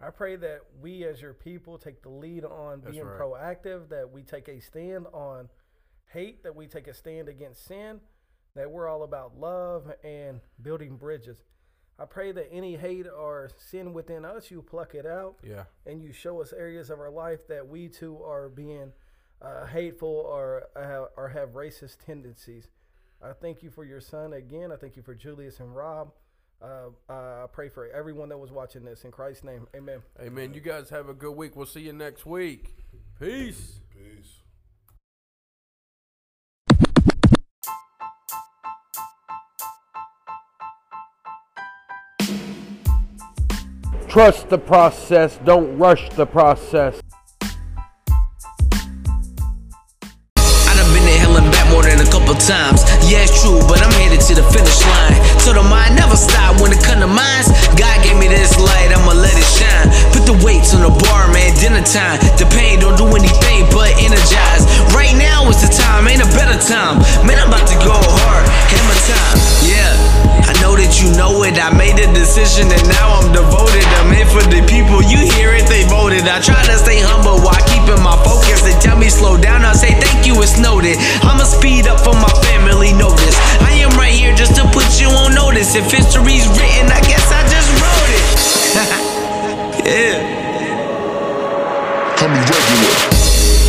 I pray that we as your people take the lead on That's being right. proactive, that we take a stand on hate, that we take a stand against sin, that we're all about love and building bridges. I pray that any hate or sin within us, you pluck it out Yeah. and you show us areas of our life that we too are being uh, hateful or uh, or have racist tendencies. I thank you for your son again. I thank you for Julius and Rob. Uh, I pray for everyone that was watching this in Christ's name. Amen. Amen. You guys have a good week. We'll see you next week. Peace. Peace. Trust the process. Don't rush the process. I done been to hell and back more than a couple times. If I